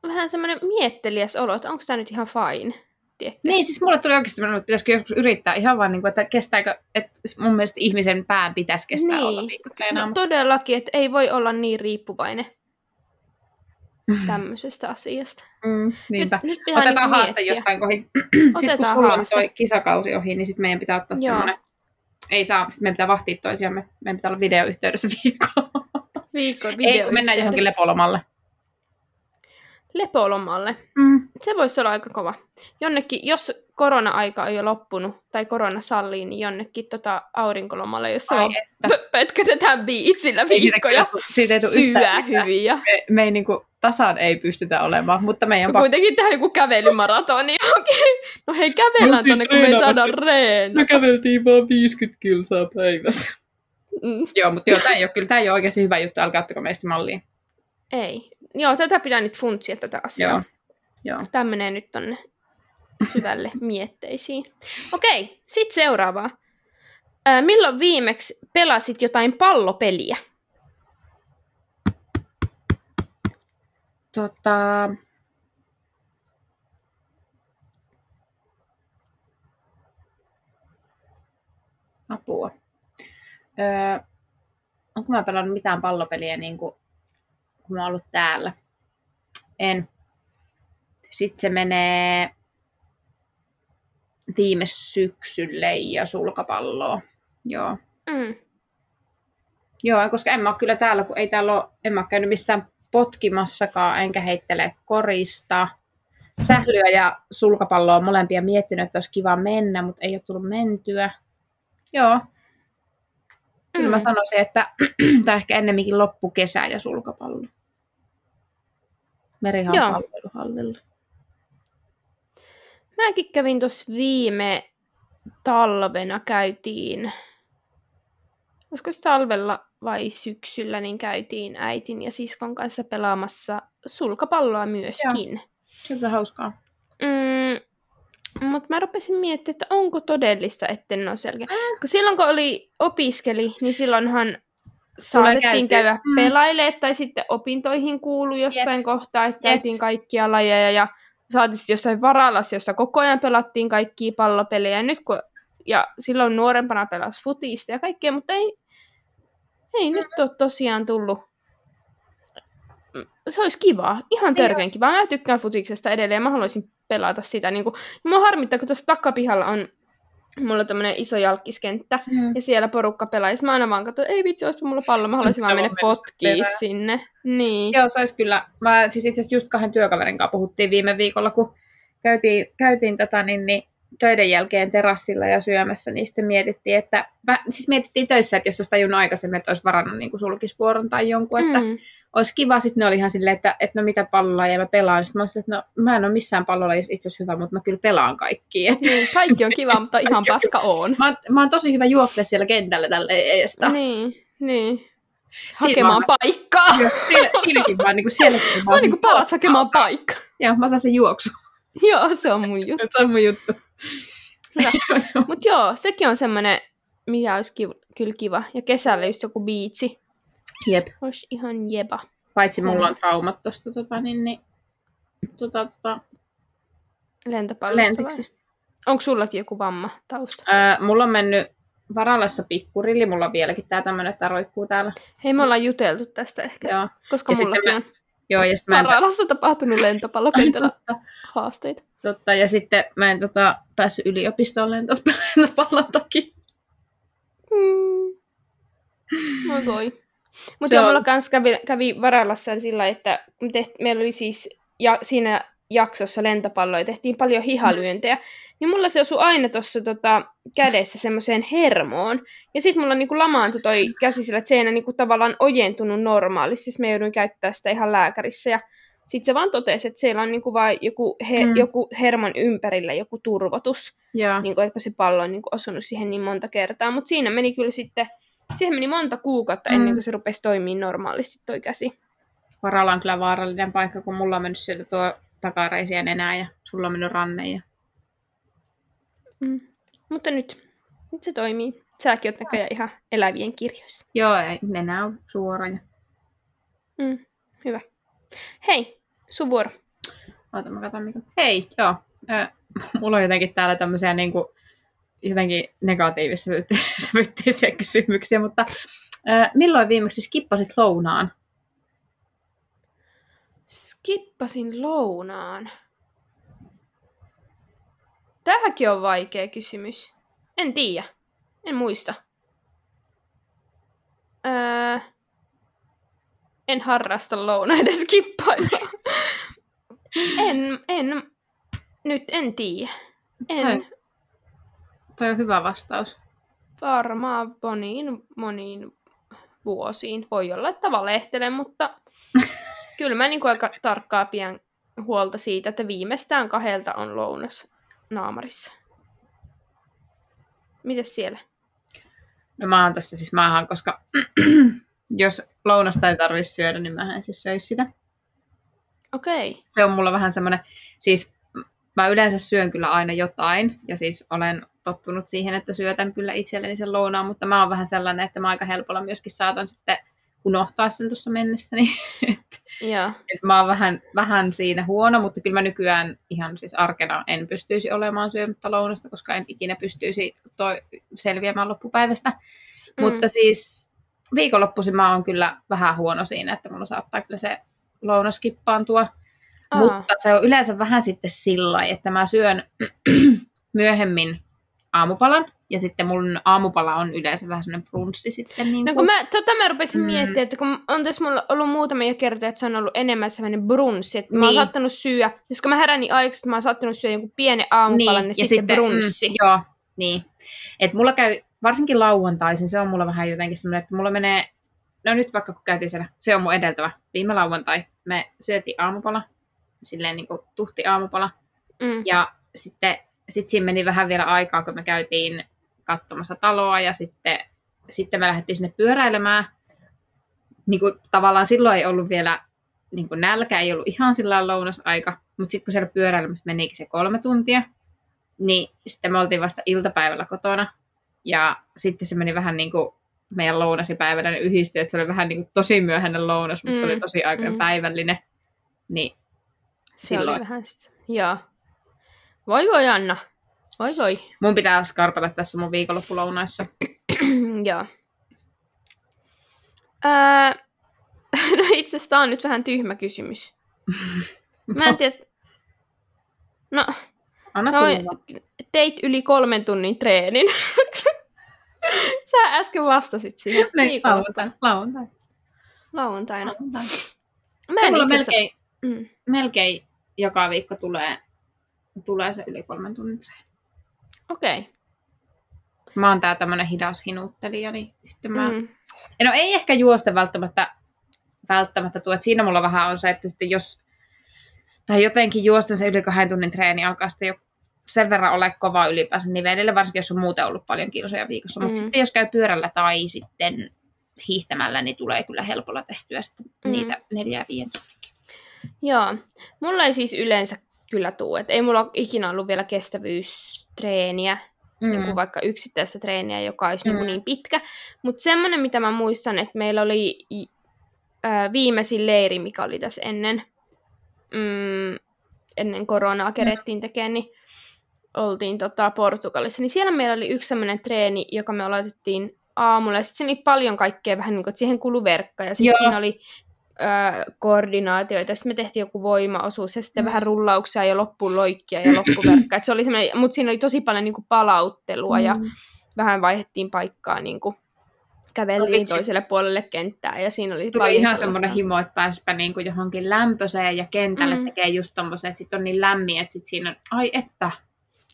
vähän semmoinen mietteliäs olo, että onko tämä nyt ihan fine. Tiedätkö? Niin, siis mulle tuli oikeasti semmoinen, että pitäisikö joskus yrittää ihan vaan, niin kuin, että kestääkö, että mun mielestä ihmisen pään pitäisi kestää niin. olla viikko no, todellakin, että ei voi olla niin riippuvainen tämmöisestä asiasta. Mm, niinpä. Nyt, nyt Otetaan niinku haaste jostain kohin. (clears throat) sitten kun sulla haaste. on toi kisakausi ohi, niin sitten meidän pitää ottaa Joo. semmoinen... Ei saa, sitten meidän pitää vahtia toisiamme. Meidän pitää olla videoyhteydessä viikkoa. Viikko Ei, kun mennään johonkin lepolomalle. Lepolomalle? Mm. Se voisi olla aika kova. Jonnekin, jos korona-aika on jo loppunut, tai korona sallii, niin jonnekin tota aurinkolomalle, jossa Ai, että. pötkötetään biitsillä viikkoja, siitä ei syö hyviä. Me, me ei niinku, tasan ei pystytä olemaan, mutta meidän... No, kuitenkin tehdään joku kävelymaratoni. (laughs) Okay. No hei, kävellään tonne, kun me ei saada reena. Me käveltiin vaan 50 kilsaa päivässä. Mm. joo, mutta joo, tämä ei ole, kyllä tämä ei ole oikeasti hyvä juttu, älkää ottako meistä mallia. Ei. Joo, tätä pitää nyt funtsia tätä asiaa. Joo. joo. Tämä menee nyt tonne syvälle (laughs) mietteisiin. Okei, sitten seuraavaa. Ää, milloin viimeksi pelasit jotain pallopeliä? Tota... Apua. Öö, onko mä pelannut mitään pallopeliä niin kuin, kun mä oon ollut täällä? En. Sitten se menee viime syksylle ja sulkapalloa. Joo. Mm. Joo, koska en mä ole kyllä täällä, kun ei täällä ole, en mä ole käynyt missään potkimassakaan, enkä heittele korista. Sählyä ja sulkapalloa on molempia miettinyt, että olisi kiva mennä, mutta ei ole tullut mentyä. Joo. Kyllä mm. mä sanoisin, että (clears throat) tämä ehkä ennemminkin loppukesä ja sulkapallo. Merihan palveluhallilla. Mäkin kävin tuossa viime talvena käytiin, olisiko talvella vai syksyllä, niin käytiin äitin ja siskon kanssa pelaamassa sulkapalloa myöskin. Joo. Kyllä hauskaa. Mm, mutta mä rupesin miettimään, että onko todellista, etten ole selkeä. Mm. Kun silloin kun oli opiskeli, niin silloinhan saatettiin käydä mm. pelailemaan tai sitten opintoihin kuulu jossain Jep. kohtaa, että käytiin kaikkia lajeja ja saatiin sitten jossain varalassa, jossa koko ajan pelattiin kaikkia pallopelejä. Ja, nyt kun, ja silloin nuorempana pelasi futista ja kaikkea, mutta ei, ei nyt ole tosiaan tullut. Se olisi kivaa, ihan törkeän kivaa. Mä tykkään futiksesta edelleen, mä haluaisin pelata sitä. Niin kuin, mua harmittaa, kun tuossa takapihalla on mulla on tämmönen iso jalkiskenttä, mm. ja siellä porukka pelaa, ja mä aina vaan katson, ei vitsi, olisipa mulla pallo, mä haluaisin vaan mennä potkiin sinne. Niin. Joo, se olisi kyllä, mä siis itse asiassa just kahden työkaverin kanssa puhuttiin viime viikolla, kun käytiin, käytiin tätä, niin, niin töiden jälkeen terassilla ja syömässä, niin sitten mietittiin, että, siis mietittiin töissä, että jos olisi tajunnut aikaisemmin, että olisi varannut niin kuin sulkisvuoron tai jonkun, että mm. olisi kiva, sitten ne oli ihan silleen, että, että no mitä pallolla ja mä pelaan, sitten mä olisin, että no mä en ole missään pallolla itse asiassa hyvä, mutta mä kyllä pelaan kaikki. Että... Niin, kaikki on kiva, mutta ihan paska on. Mä, mä oon tosi hyvä juoksea siellä kentällä tälle eestä. Niin, niin. Hakemaan paikkaa. siinäkin vaan niin kuin sielläkin. Mä oon niin kuin paras hakemaan paikkaa. Joo, mä saan sen juoksu. Joo, se on mun (laughs) juttu. se on mun juttu. (laughs) Mutta joo, sekin on semmoinen, mikä olisi kiva, kyllä kiva. Ja kesällä just joku biitsi. Jep. Olisi ihan jeba. Paitsi mulla on traumat tosta, tota, niin, niin, tota, tota, Lentopallosta Onko sullakin joku vamma tausta? Öö, mulla on mennyt varallassa pikkurilli, mulla on vieläkin tää tämmönen, että roikkuu täällä. Hei, me ollaan juteltu tästä ehkä, Joo. koska mulla on Joo, ja mä en... Tapahtunut lentopallokentällä haasteita. Totta, ja sitten mä en tota, päässyt yliopistoon lentopallon takia. Hmm. Voi voi. Mutta joo, mulla kävi, kävi Varalassa sillä että meillä oli siis ja siinä jaksossa lentopalloja, tehtiin paljon hihalyöntejä, niin mulla se osui aina tuossa tota, kädessä semmoiseen hermoon. Ja sitten mulla niinku lamaantui toi käsi sillä, että se ei niinku tavallaan ojentunut normaalisti. Siis mä jouduin käyttää sitä ihan lääkärissä. Ja sitten se vaan totesi, että siellä on niinku vaan joku, he, mm. joku hermon ympärillä joku turvotus. Yeah. Niinku, että se pallo on niinku osunut siihen niin monta kertaa. Mutta siinä meni kyllä sitten, siihen meni monta kuukautta mm. ennen kuin se rupesi toimimaan normaalisti toi käsi. Varalla on kyllä vaarallinen paikka, kun mulla on mennyt sieltä tuo takareisiä enää ja sulla on mennyt ranne. Ja... Mm. Mutta nyt, nyt se toimii. Säkin oot näköjään ihan elävien kirjoissa. Joo, ei, nenä on suora. Ja... Mm, hyvä. Hei, sun vuoro. Oota, mä katson mikä. Hei, joo. Ö, (laughs) mulla on jotenkin täällä tämmöisiä niin kuin, jotenkin negatiivisia (laughs) kysymyksiä, mutta ö, milloin viimeksi skippasit lounaan? Skippasin lounaan. Tämäkin on vaikea kysymys. En tiedä. En muista. Öö, en harrasta lounaiden skippailua. (laughs) en, en, nyt en tiedä. En. Toi, toi on hyvä vastaus. Varmaan moniin, moniin vuosiin. Voi olla, että valehtelen, mutta (laughs) kyllä mä niin kuin aika tarkkaa pidän huolta siitä, että viimeistään kahdelta on lounas naamarissa. Mites siellä? No mä oon tässä siis maahan, koska (clears throat) jos lounasta ei tarvitse syödä, niin mä en siis söisi sitä. Okei. Okay. Se on mulla vähän semmoinen, siis mä yleensä syön kyllä aina jotain, ja siis olen tottunut siihen, että syötän kyllä itselleni sen lounaan, mutta mä oon vähän sellainen, että mä aika helpolla myöskin saatan sitten unohtaa sen tuossa mennessä. Niin, (laughs) et mä oon vähän, vähän siinä huono, mutta kyllä mä nykyään ihan siis arkena en pystyisi olemaan syömättä lounasta, koska en ikinä pystyisi toi selviämään loppupäivästä. Mm. Mutta siis viikonloppuisin mä oon kyllä vähän huono siinä, että mulla saattaa kyllä se lounas kippaantua. Aa. Mutta se on yleensä vähän sitten sillä että mä syön (clears throat) myöhemmin aamupalan, ja sitten mun aamupala on yleensä vähän sellainen brunssi sitten. Niin no kun mä, tota mä rupesin mm. miettimään, että kun on tässä mulla ollut muutamia kertoja, että se on ollut enemmän sellainen brunssi, että niin. mä oon niin. saattanut syödä, jos kun mä herään niin aikaisesti, mä oon saattanut syödä jonkun pienen aamupalan, niin, niin ja sitten, sitten brunssi. Mm, joo, niin. Että mulla käy, varsinkin lauantaisin, se on mulla vähän jotenkin semmoinen, että mulla menee, no nyt vaikka kun käytiin siellä, se on mun edeltävä, viime lauantai, me syötiin aamupala, silleen niin kuin tuhti aamupala, mm. ja sitten sit siinä meni vähän vielä aikaa, kun me käytiin katsomassa taloa ja sitten, sitten me lähdettiin sinne pyöräilemään. Niin kuin, tavallaan silloin ei ollut vielä niin kuin nälkä, ei ollut ihan sillä lounasaika, mutta sitten kun siellä pyöräilemässä menikin se kolme tuntia, niin sitten me oltiin vasta iltapäivällä kotona. Ja sitten se meni vähän niin kuin meidän lounasipäivällä yhdistyi, että se oli vähän niin kuin tosi myöhäinen lounas, mutta mm. se oli mm, tosi aika mm. päivällinen. Niin Se silloin. oli vähän sit. Joo. Voi voi Anna. Voi voi. Mun pitää skarpata tässä mun viikonloppulounaissa. (clears throat) Joo. Ää, (laughs) no itse asiassa tää on nyt vähän tyhmä kysymys. (laughs) Mä en tiedä... No, Anna tulla. teit yli kolmen tunnin treenin. (laughs) Sä äsken vastasit siihen Niin, viikonloppuna. lauantai. Lauantai. lauantaina. lauantai. Mä en itse asiassa... melkein, Mm. melkein joka viikko tulee, tulee se yli kolmen tunnin treeni. Okei. Okay. Mä oon tää tämmönen hidas hinuttelija, niin sitten mä... Mm. No ei ehkä juosta välttämättä, välttämättä tuo. Et siinä mulla vähän on se, että sitten jos... Tai jotenkin juosta se yli kahden tunnin treeni alkaa sitten jo sen verran ole kova ylipäänsä nivelille, varsinkin jos on muuten ollut paljon kilsoja viikossa. Mutta Mm. sitten jos käy pyörällä tai sitten hiihtämällä, niin tulee kyllä helpolla tehtyä sitten Mm. niitä neljää viien Joo. Mulla ei siis yleensä kyllä tuu. Et ei mulla ikinä ollut vielä kestävyystreeniä. Mm. Joku vaikka yksittäistä treeniä, joka olisi mm. Mm. niin, niin pitkä. Mutta semmoinen, mitä mä muistan, että meillä oli ää, viimeisin leiri, mikä oli tässä ennen, mm, ennen koronaa kerettiin tekemään, niin oltiin tota Portugalissa. Niin siellä meillä oli yksi semmoinen treeni, joka me aloitettiin aamulla. Ja sitten siinä oli paljon kaikkea vähän niin kuin, että siihen kului verkka. Ja sitten siinä oli ää, koordinaatioita. Sitten me tehtiin joku voimaosuus ja sitten Mm. vähän rullauksia ja loppuun loikkia ja loppuverkka. Et se oli mutta siinä oli tosi paljon niin kuin palauttelua ja Mm. vähän vaihdettiin paikkaa, niin kuin käveltiin vitsi. toiselle puolelle kenttää ja siinä oli Tuli paljon ihan semmoinen himo, että pääsipä niinku johonkin lämpöiseen ja kentälle Mm. tekee just tommosen, että sit on niin lämmin, että sit siinä on, ai että.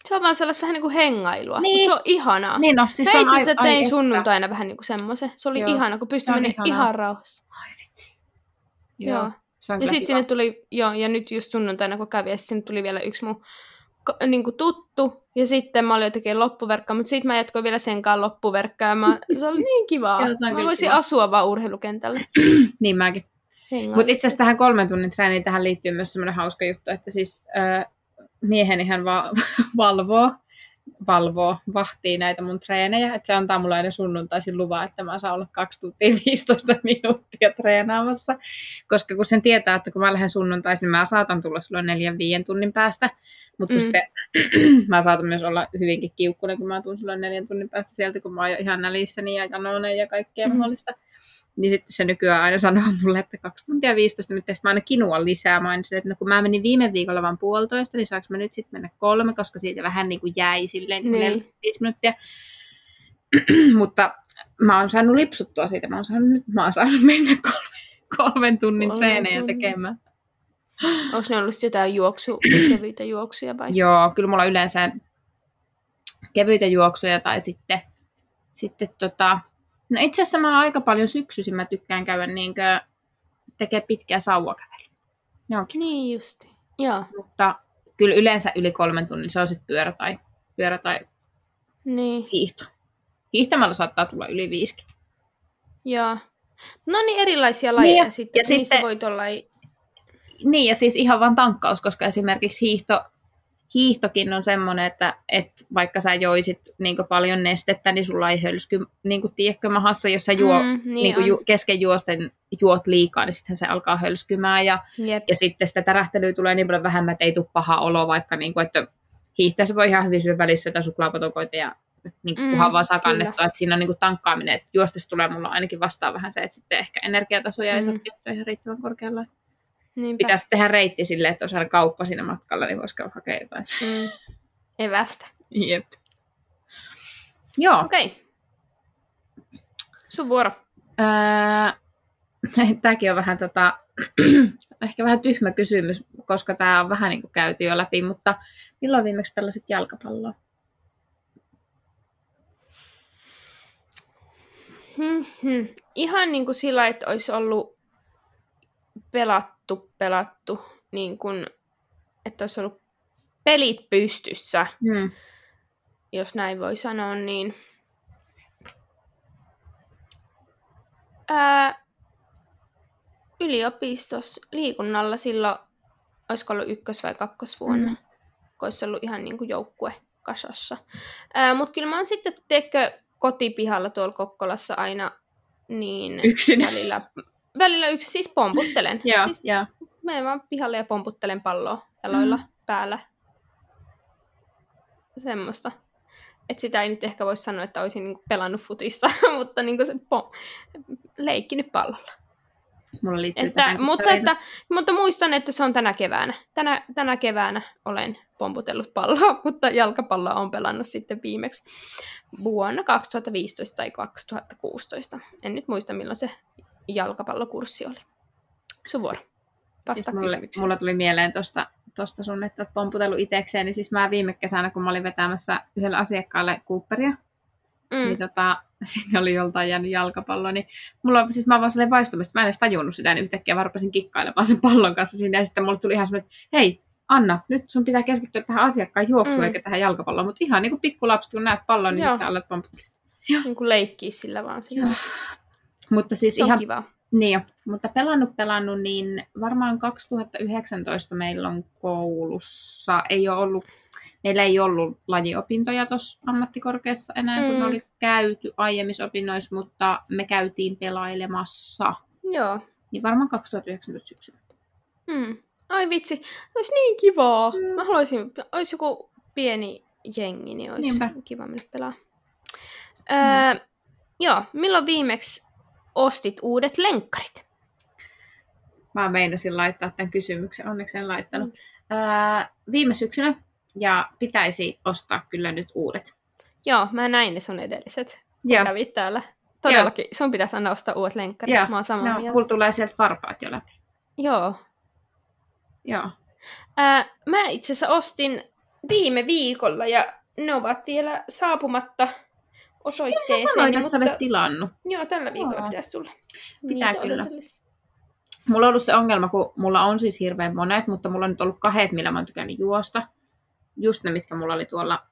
Se on vaan sellaista vähän niin kuin hengailua, Niin. mutta se on ihanaa. Niin no, siis Mä se on itse ai, asiassa ai tein että. sunnuntaina vähän niin kuin semmoisen. Se oli Joo. ihana, kun pystyi menemään ihan rauhassa. Ai vitsi. Joo. Joo. Se on Ja sitten sinne tuli, joo, ja nyt just sunnuntaina kun kävi, ja sinne tuli vielä yksi mun niin kuin tuttu, ja sitten mä olin jo tekemään loppuverkkaa, mutta sitten mä jatkoin vielä senkaan loppuverkkaa, ja mä, se oli niin kivaa. (laughs) Joo, mä voisin kiva. asua vaan urheilukentällä. (clears throat) Niin mäkin. Mutta itse asiassa tähän kolmen tunnin treeniin tähän liittyy myös semmoinen hauska juttu, että siis äh, mieheni hän va- (laughs) valvoo, valvoo, vahtii näitä mun treenejä, että se antaa mulle aina sunnuntaisin luvan, että mä saan olla 2 tuntia (laughs) 15 minuuttia treenaamassa, koska kun sen tietää, että kun mä lähden sunnuntaisin, niin mä saatan tulla silloin neljän viiden tunnin päästä, mutta Mm. sitten (clears throat) mä saatan myös olla hyvinkin kiukkunen, kun mä tuun silloin neljän tunnin päästä sieltä, kun mä oon jo ihan nälissäni ja janoinen ja kaikkea Mm. mahdollista. Niin sitten se nykyään aina sanoo mulle, että 2 tuntia 15 minuuttia, sitten mä aina kinuan lisää. Mä aina sit, että no, kun mä menin viime viikolla vaan puolitoista, niin saanko mä nyt sitten mennä kolme, koska siitä vähän niin kuin jäi silleen niin. Niin. 45 minuuttia. (clears throat) Mutta mä oon saanut lipsuttua siitä. Mä oon saanut, nyt mä oon saanut mennä (laughs) kolme, kolmen tunnin Kolmen treenejä tunnin. tekemään. Onko ne ollut jotain juoksu, (clears throat) kevyitä juoksuja vai? Joo, kyllä mulla yleensä kevyitä juoksuja tai sitten, sitten tota, no itse asiassa mä aika paljon syksyisin mä tykkään käydä niinkö tekee pitkää sauvakävelyä. Ne onkin. Niin justi. Joo, Mutta kyllä yleensä yli kolmen tunnin se on sitten pyörä tai, pyörä tai niin. hiihto. Hiihtämällä saattaa tulla yli viisikin. Joo. No niin, erilaisia lajeja ja- sitten. ja Niissä sitten- voit olla... Niin, ja siis ihan vaan tankkaus, koska esimerkiksi hiihto, hiihtokin on semmoinen, että, että vaikka sä joisit niin paljon nestettä, niin sulla ei hölsky, niin kuin tiedätkö, mahassa, jos sä juo, mm, niin niin ju, kesken juosten juot liikaa, niin sittenhän se alkaa hölskymään, ja, Jep. ja sitten sitä tärähtelyä tulee niin paljon vähemmän, että ei tule paha olo, vaikka niin kuin, että hiihtäessä voi ihan hyvin syödä välissä jotain suklaapatokoita, ja niin kuin, Mm, kunhan vaan saa kannettua, että siinä on niin kuin tankkaaminen, että juostessa tulee mulla ainakin vastaan vähän se, että sitten ehkä energiatasoja ei saa Mm. pidettyä ihan riittävän korkealla. Niinpä. Pitäisi tehdä reitti silleen, että olisi aina kauppa siinä matkalla, niin voisi hakemaan jotain. Mm. Evästä. Jep. Joo. Okei. Okay. Sun vuoro. Öö, (clears throat) tämäkin on vähän tota, (clears throat) ehkä vähän tyhmä kysymys, koska tämä on vähän niin kuin käyty jo läpi, mutta milloin viimeksi pelasit jalkapalloa? Hmm. Ihan niin kuin sillä, että olisi ollut pelattu, pelattu, niin kuin, että olisi ollut pelit pystyssä, Hmm. jos näin voi sanoa, niin ää, yliopistossa liikunnalla silloin, olisiko ollut ykkös- vai kakkosvuonna, Mm. kun olisi ollut ihan niin kuin joukkue kasassa. Mutta kyllä mä oon sitten, tekö kotipihalla tuolla Kokkolassa aina niin Yksin. välillä, välillä yksi, siis pomputtelen. Joo, siis joo. menen vaan pihalle ja pomputtelen palloa jaloilla mm. päällä. Semmoista. Et sitä ei nyt ehkä voi sanoa, että olisin niinku pelannut futista, (laughs) mutta niinku se po- leikkinyt pallolla. Mulla liittyy että, mutta, että, mutta muistan, että se on tänä keväänä. Tänä, tänä keväänä olen pomputellut palloa, (laughs) mutta jalkapalloa on pelannut sitten viimeksi vuonna 2015 tai 2016. En nyt muista, milloin se jalkapallokurssi oli. Sun vuoro. Vasta siis mulle, mulla tuli mieleen tuosta tosta sun, että olet pomputellut itsekseen, niin siis mä viime kesänä, kun mä olin vetämässä yhdelle asiakkaalle Cooperia, mm. niin tota, (laughs) sinne oli joltain jäänyt jalkapallo, niin mulla siis mä vaan silleen vaistumista, mä en edes tajunnut sitä, niin yhtäkkiä varpasin kikkailemaan sen pallon kanssa sinne, ja sitten mulle tuli ihan semmoinen, että hei, Anna, nyt sun pitää keskittyä tähän asiakkaan juoksuun mm. eikä tähän jalkapalloon, mutta ihan niin kuin pikkulapsi, kun näet pallon, niin sitten sä alat pomputtelista. Niin kuin leikkii sillä vaan sillä. Mutta siis Se ihan, kiva. Niin mutta pelannut pelannut, niin varmaan 2019 meillä on koulussa, ei ole ollut, meillä ei ollut lajiopintoja tuossa ammattikorkeassa enää, mm. kun oli käyty aiemmissa opinnoissa, mutta me käytiin pelailemassa. Joo. Niin varmaan 2019 syksyllä. Mm. Ai vitsi, olisi niin kivaa. Mm. Mä haluaisin, olisi joku pieni jengi, niin olisi Niinpä. kiva mennä pelaa. Mm. Öö, joo, milloin viimeksi ostit uudet lenkkarit? Mä meinasin laittaa tämän kysymyksen, onneksi en laittanut. Mm. Öö, viime syksynä ja pitäisi ostaa kyllä nyt uudet. Joo, mä näin ne sun edelliset, kun kävit täällä. Todellakin, Joo. sun pitäisi aina ostaa uudet lenkkarit, Joo. mä oon samaa no, mieltä. tulee sieltä varpaat jo läpi. Joo. Joo. Ää, mä itse asiassa ostin viime viikolla ja ne ovat vielä saapumatta osoitteeseen. Sä sanoit, että mutta... sä olet tilannut. Joo, tällä viikolla Joo. pitäisi tulla. Pitää Niitä kyllä. Mulla on ollut se ongelma, kun mulla on siis hirveän monet, mutta mulla on nyt ollut kahdet, millä mä oon tykännyt juosta. Just ne, mitkä mulla oli tuolla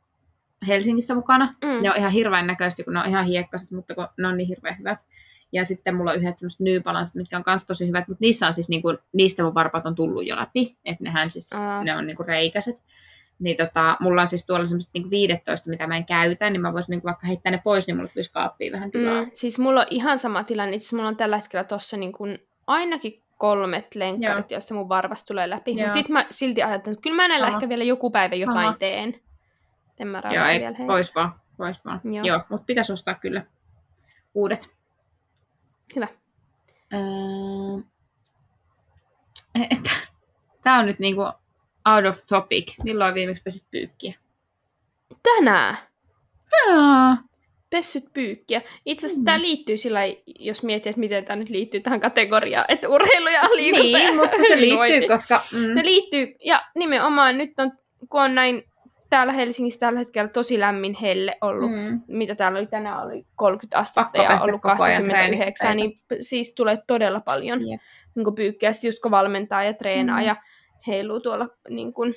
Helsingissä mukana. Mm. Ne on ihan hirveän näköisesti, kun ne on ihan hiekkaset, mutta kun ne on niin hirveän hyvät. Ja sitten mulla on yhdet semmoiset New Balance, mitkä on myös tosi hyvät, mutta niissä on siis niinku, niistä mun varpaat on tullut jo läpi. Että nehän siis, uh. ne on niinku reikäiset. Niin tota, mulla on siis tuolla semmoiset niinku 15, mitä mä en käytä, niin mä voisin niinku vaikka heittää ne pois, niin mulla tulisi kaappiin vähän tilaa. Mm, siis mulla on ihan sama tilanne. Itse mulla on tällä hetkellä tossa niinku ainakin kolmet lenkkarit, Joo. joista mun varvas tulee läpi. Mutta sitten mä silti ajattelen, että kyllä mä näillä ehkä vielä joku päivä jotain Aha. teen. En mä Joo, ei, vielä pois vaan. Pois vaan. Joo, Joo mutta pitäisi ostaa kyllä uudet. Hyvä. Öö, Tämä on nyt niinku out of topic. Milloin viimeksi pesit pyykkiä? Tänään. Jaa. Pessyt pyykkiä. Itse asiassa mm. tämä liittyy sillä jos miettii, että miten tämä nyt liittyy tähän kategoriaan, että urheilu ja liikunta Niin, mutta se liittyy, koska... Mm. Ne liittyy, ja nimenomaan nyt on, kun on näin täällä Helsingissä tällä hetkellä tosi lämmin helle ollut, mm. mitä täällä oli tänään, oli 30 astetta ja ollut 29, niin siis tulee todella paljon yeah. niin pyykkiä, just kun valmentaa ja treenaa mm. ja heiluu tuolla niin kuin,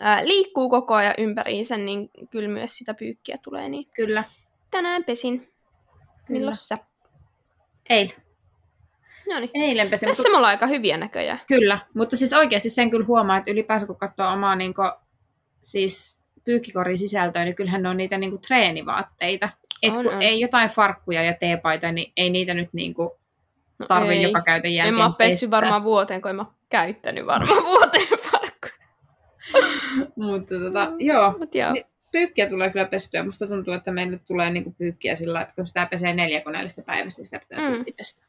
ää, liikkuu koko ajan ympäriinsä, niin kyllä myös sitä pyykkiä tulee. Niin kyllä. Tänään pesin. Milloin sä? Eilen. No niin. Eilen pesin. Tässä mutta... me ollaan aika hyviä näköjään. Kyllä, mutta siis oikeasti sen kyllä huomaa, että ylipäänsä kun katsoo omaa niin kuin, siis pyykkikorin sisältöä, niin kyllähän ne on niitä niin kuin, treenivaatteita. Et on, kun on. ei jotain farkkuja ja teepaita, niin ei niitä nyt niin kuin, no tarvi joka käytön jälkeen En mä ole varmaan vuoteen, kun en mä käyttänyt varmaan (laughs) vuoteen farkkuja. Mutta tota, joo. Mut joo. Niin, pyykkiä tulee kyllä pestyä. Musta tuntuu, että meille tulee niinku pyykkiä sillä että kun sitä pesee neljä koneellista päivässä, niin sitä pitää mm. silti pestä.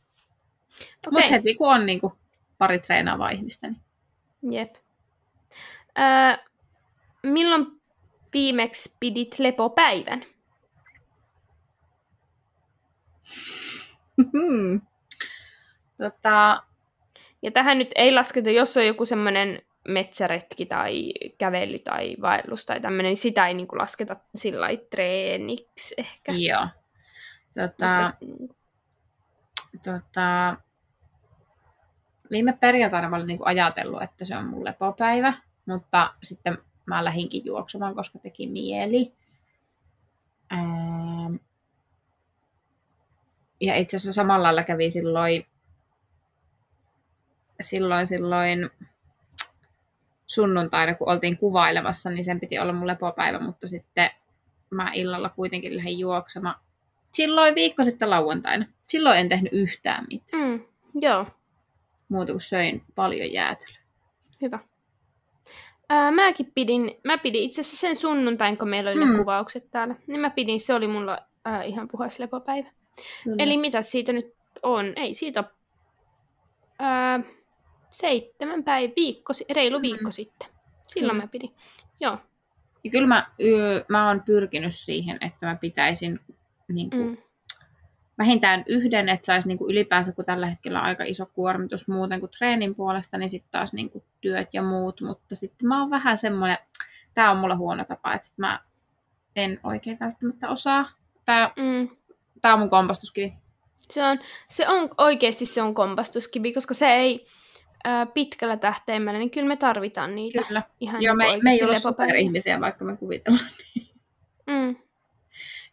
Okay. Mutta heti kun on niinku pari treenaavaa ihmistä, niin... Jep. Öö, milloin viimeksi pidit lepopäivän? Hmm. tota... Ja tähän nyt ei lasketa, jos on joku semmoinen metsäretki tai kävely tai vaellus tai tämmöinen, niin sitä ei niin kuin lasketa sillä treeniksi ehkä. Joo. Tota, Mutta... tota, viime perjantaina mä olin niin kuin ajatellut, että se on mun lepopäivä, mutta sitten mä lähinkin juoksemaan, koska teki mieli. Ähm, ja itse asiassa samalla lailla kävi silloin, silloin, silloin sunnuntaina, kun oltiin kuvailemassa, niin sen piti olla mun lepopäivä, mutta sitten mä illalla kuitenkin lähdin juoksemaan. Silloin viikko sitten lauantaina. Silloin en tehnyt yhtään mitään. Mm, joo. muuta kuin söin paljon jäätelöä. Hyvä. Ää, mäkin pidin, mä pidin itse asiassa sen sunnuntain, kun meillä oli mm. ne kuvaukset täällä, niin mä pidin, se oli mulla ää, ihan puhas lepopäivä. Kyllä. Eli mitä siitä nyt on? Ei siitä ää, seitsemän päivä, viikko, reilu viikko mm. sitten. Silloin mm. mä pidin. Joo. Ja kyllä mä, yö, mä oon pyrkinyt siihen, että mä pitäisin niin kuin, mm. vähintään yhden, että saisi niin kuin ylipäänsä, kun tällä hetkellä on aika iso kuormitus muuten kuin treenin puolesta, niin sitten taas niin kuin työt ja muut, mutta sitten mä oon vähän semmoinen, tämä on mulla huono tapa, että sit mä en oikein välttämättä osaa. Tämä, mm. tämä on mun kompastuskivi. Se on, se on oikeasti se on kompastuskivi, koska se ei, ää, pitkällä tähtäimellä, niin kyllä me tarvitaan niitä. Kyllä. Ihan Joo, niin me, me ei ole superihmisiä, vaikka me kuvitellaan (laughs) niin. Mm.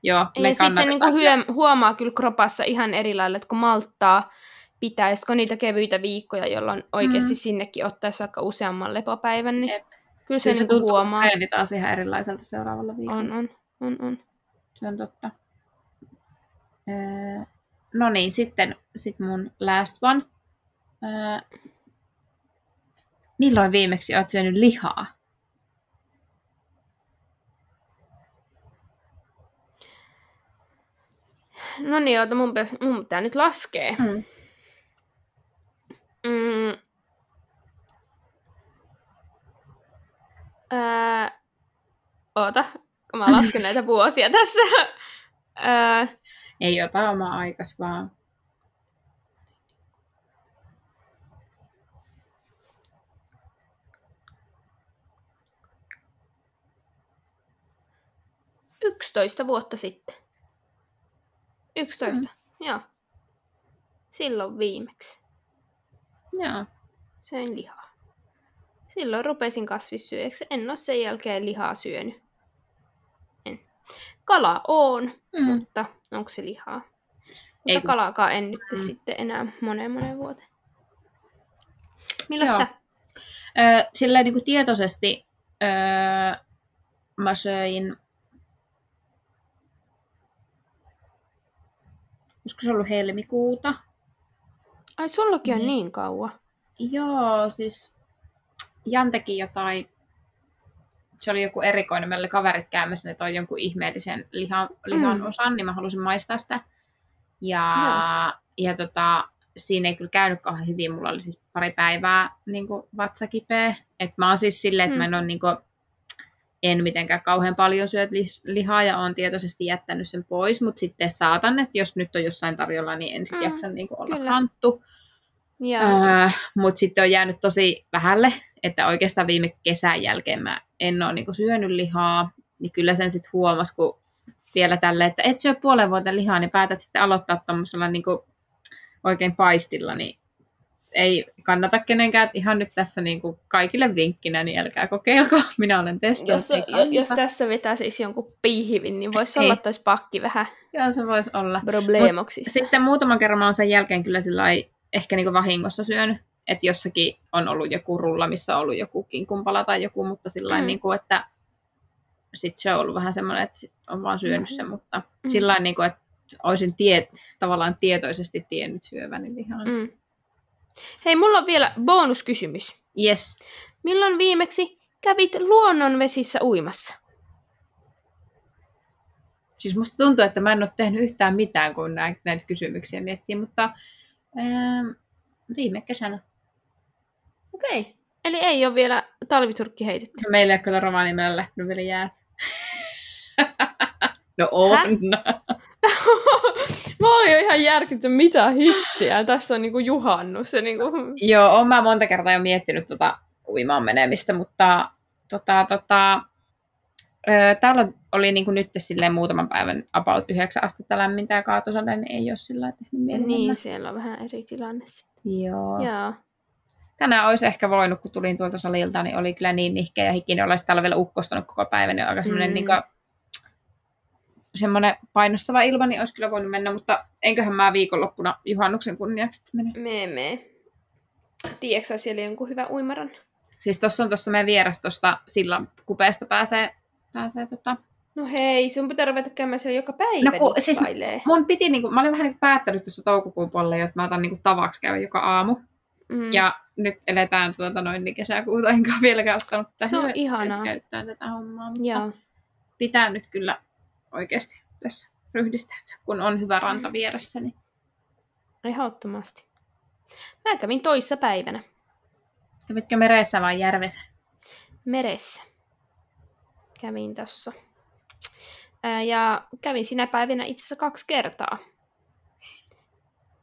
Joo, me ja sitten se niinku hyö, huomaa kyllä kropassa ihan eri lailla, että kun malttaa pitäisikö niitä kevyitä viikkoja, jolloin oikeasti mm. sinnekin ottaisi vaikka useamman lepopäivän, niin Jep. kyllä se, se niinku huomaa. Kyllä taas ihan erilaiselta seuraavalla viikolla. On, on, on, on. Se on totta. Öö, no niin, sitten sit mun last one. Öö, Milloin viimeksi olet syönyt lihaa? No niin, oota, mun, pitäisi, mun pitää nyt laskea. Mm. Mm. Öö, oota, mä lasken (laughs) näitä vuosia tässä. öö, Ei ota oma aikas vaan. 11 vuotta sitten. 11, mm. joo. Silloin viimeksi. Joo. Söin lihaa. Silloin rupesin kasvissyöjäksi. En ole sen jälkeen lihaa syönyt. En. Kala on, mm. mutta onko se lihaa? Mutta Ei, kalaakaan en nyt mm. sitten enää moneen moneen vuoteen. Milloin Joo. sä? Öö, silleen niin kuin tietoisesti öö, mä söin olisiko se ollut helmikuuta. Ai sullakin on niin, niin kauan? Joo, siis Jan teki jotain, se oli joku erikoinen, meillä oli kaverit käymässä, ne toi jonkun ihmeellisen lihan, lihan mm. osan, niin mä halusin maistaa sitä. Ja, no. ja tota, siinä ei kyllä käynyt kauhean hyvin, mulla oli siis pari päivää niin vatsakipeä. Et mä oon siis silleen, että mm. mä en ole niin kuin, en mitenkään kauhean paljon syöt lihaa ja olen tietoisesti jättänyt sen pois, mutta sitten saatan, että jos nyt on jossain tarjolla, niin en sitten mm, jaksa niin olla kyllä. hanttu. Äh, mutta sitten on jäänyt tosi vähälle, että oikeastaan viime kesän jälkeen mä en ole niin syönyt lihaa, niin kyllä sen sitten huomasi, kun vielä tälle, että et syö puolen vuotta lihaa, niin päätät sitten aloittaa tuommoisella niin oikein paistilla, niin ei kannata kenenkään ihan nyt tässä niin kuin kaikille vinkkinä, niin älkää kokeilko. (laughs) Minä olen testannut. Jos, jos tässä vetäisi jonkun piihivin, niin voisi olla, että olisi pakki vähän Joo, se voisi olla. Probleemoksissa. sitten muutaman kerran mä olen sen jälkeen kyllä ehkä niin kuin vahingossa syönyt. Että jossakin on ollut joku rulla, missä on ollut joku kinkumpala tai joku, mutta sillä mm. niin kuin, että sitten se on ollut vähän semmoinen, että on vaan syönyt mm. sen, mutta mm. sillä niin kuin, että olisin tie, tavallaan tietoisesti tiennyt syöväni lihaa. Mm. Hei, mulla on vielä bonuskysymys. Yes. Milloin viimeksi kävit luonnonvesissä uimassa? Siis musta tuntuu, että mä en ole tehnyt yhtään mitään, kun näitä, näitä kysymyksiä miettii, mutta ähm, viime kesänä. Okei. Okay. Eli ei ole vielä talviturkki heitetty. Meillä ei ole kyllä Rovaniemellä lähtenyt vielä jäät. (laughs) no on. (laughs) (laughs) mä olin jo ihan järkytty, mitä hitsiä. Tässä on niinku juhannus. Ja niinku... Joo, oon mä monta kertaa jo miettinyt tota uimaan menemistä, mutta tota, tota, ö, täällä oli niinku nyt silleen muutaman päivän about 9 astetta lämmintä ja kaatosade, niin ei ole sillä tehnyt mieli Niin, siellä on vähän eri tilanne sitten. Joo. Joo. Tänään olisi ehkä voinut, kun tulin tuolta salilta, niin oli kyllä niin nihkeä ja hikinen, olisi täällä vielä ukkostanut koko päivän, niin aika semmoinen mm. niin kuin, semmoinen painostava ilma, niin olisi kyllä voinut mennä, mutta enköhän mä viikonloppuna juhannuksen kunniaksi mene. Me me. Tiedätkö siellä jonkun hyvä uimaran? Siis tuossa on tuossa meidän vieras tuosta sillan kupeesta pääsee, pääsee tota... No hei, sun pitää ruveta käymään siellä joka päivä no, kun, siis mun piti, niinku, mä olin vähän niinku päättänyt tuossa toukokuun puolella, että mä otan niinku tavaksi käydä joka aamu. Mm. Ja nyt eletään tuota noin niin kesäkuuta, enkä ole vieläkään ottanut tähän Se on ihanaa. käyttää tätä hommaa. Mutta Joo. pitää nyt kyllä oikeasti tässä ryhdistäytyä, kun on hyvä ranta vieressä. Niin... Ehdottomasti. Mä kävin toissa päivänä. Kävitkö meressä vai järvessä? Meressä. Kävin tossa. Ja kävin sinä päivänä itse asiassa kaksi kertaa.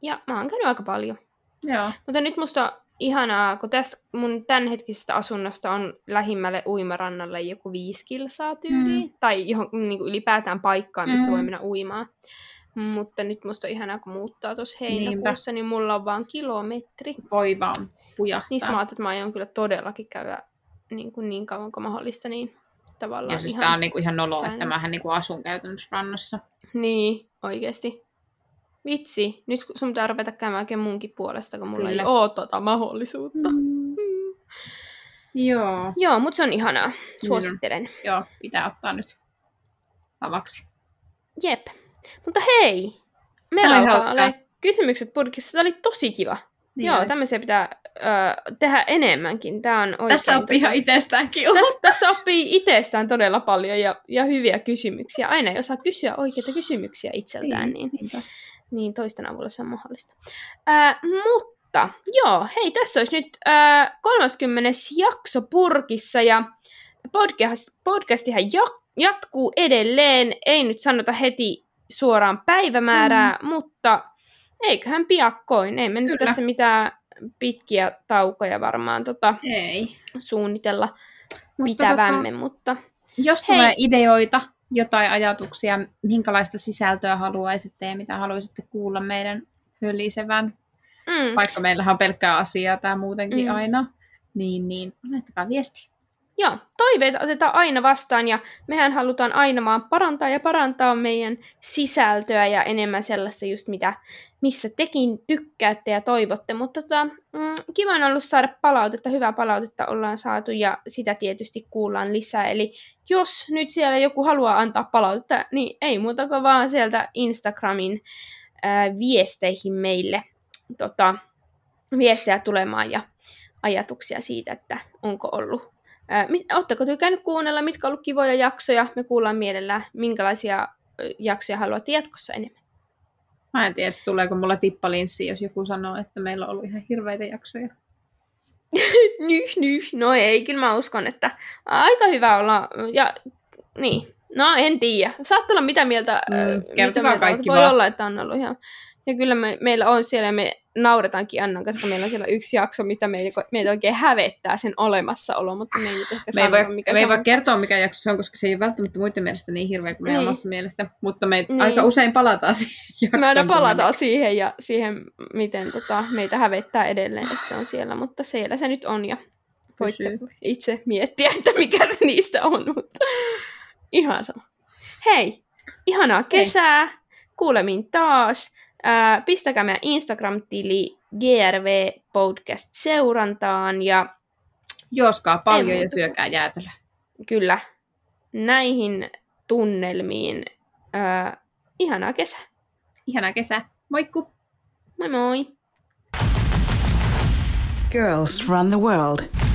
Ja mä oon käynyt aika paljon. Joo. Mutta nyt musta ihanaa, kun tästä mun tämänhetkisestä asunnosta on lähimmälle uimarannalle joku viisi kilsaa tyyliin. Mm. Tai johon, niin kuin ylipäätään paikkaan, mistä mm. voi mennä uimaan. Mutta nyt musta on ihanaa, kun muuttaa tuossa heinäkuussa, Niinpä. niin mulla on vaan kilometri. Voi vaan pujahtaa. Niin mä että mä aion kyllä todellakin käydä niin, kuin niin kauan kuin mahdollista, niin tavallaan Ja siis tää on niin kuin ihan nolo, että mähän niin kuin asun käytännössä rannassa. Niin, oikeasti. Vitsi, nyt sun pitää ruveta käymään oikein munkin puolesta, kun mulla Kyllä. ei ole tota mahdollisuutta. Mm. Mm. Joo. Joo, mutta se on ihanaa. Suosittelen. Mm. Joo, pitää ottaa nyt tavaksi. Jep. Mutta hei, meillä alkaa olla kysymykset podcastissa. Tämä oli tosi kiva. Niin Joo, tämmöisiä pitää ö, tehdä enemmänkin. Tää on oikein tässä oppii ihan itsestäänkin tässä, tässä oppii itsestään todella paljon ja, ja hyviä kysymyksiä. Aina ei osaa kysyä oikeita kysymyksiä itseltään, niin, niin, niin toisten avulla se on mahdollista. Ö, mutta joo, hei, tässä olisi nyt ö, 30. jakso purkissa ja podcast, podcastihan jatkuu edelleen. Ei nyt sanota heti suoraan päivämäärää, mm. mutta eiköhän piakkoin. Ei me nyt tässä mitään pitkiä taukoja varmaan tota, Ei. suunnitella mutta pitävämme, tota, mutta... Jos hei. tulee ideoita, jotain ajatuksia, minkälaista sisältöä haluaisitte ja mitä haluaisitte kuulla meidän hölisevän, mm. vaikka meillähän on pelkkää asiaa tämä muutenkin mm. aina, niin, niin laittakaa viesti. Joo, toiveita otetaan aina vastaan ja mehän halutaan aina vaan parantaa ja parantaa meidän sisältöä ja enemmän sellaista just mitä, missä tekin tykkäätte ja toivotte. Mutta tota, mm, kiva on ollut saada palautetta, hyvää palautetta ollaan saatu ja sitä tietysti kuullaan lisää. Eli jos nyt siellä joku haluaa antaa palautetta, niin ei muuta kuin vaan sieltä Instagramin ää, viesteihin meille tota, viestejä tulemaan ja ajatuksia siitä, että onko ollut Oletteko tykännyt kuunnella, mitkä on ollut kivoja jaksoja? Me kuullaan mielellään, minkälaisia jaksoja haluatte jatkossa enemmän. Mä en tiedä, tuleeko mulla tippalinssi, jos joku sanoo, että meillä on ollut ihan hirveitä jaksoja. (laughs) nyh, nyh. No ei, kyllä mä uskon, että aika hyvä olla. Ja niin, no en tiedä. Saattaa olla mitä mieltä. Mm, mitä mieltä kaikki Voi vaan. olla, että on ollut ihan ja kyllä me, meillä on siellä, me nauretaankin Annan, koska meillä on siellä yksi jakso, mitä meitä, meitä oikein hävettää sen olemassaolo, mutta me ei nyt ehkä me ei voi, mikä me ei voi kertoa, mikä jakso se on, koska se ei välttämättä muiden mielestä niin hirveä kuin meidän niin. omasta mielestä, mutta me niin. aika usein palataan (laughs) siihen. Me aina palataan siihen ja siihen, miten tota, meitä hävettää edelleen, että se on siellä, mutta siellä se nyt on ja voitte Pysyy. itse miettiä, että mikä se niistä on, mutta ihan sama. Hei, ihanaa kesää, Hei. kuulemiin taas. Ää, pistäkää meidän Instagram-tili GRV Podcast seurantaan ja Joskaa paljon ja syökää jäätelöä. Kyllä. Näihin tunnelmiin. Ää, ihanaa kesää. Ihanaa kesää. Moikku. Moi moi. Girls run the world.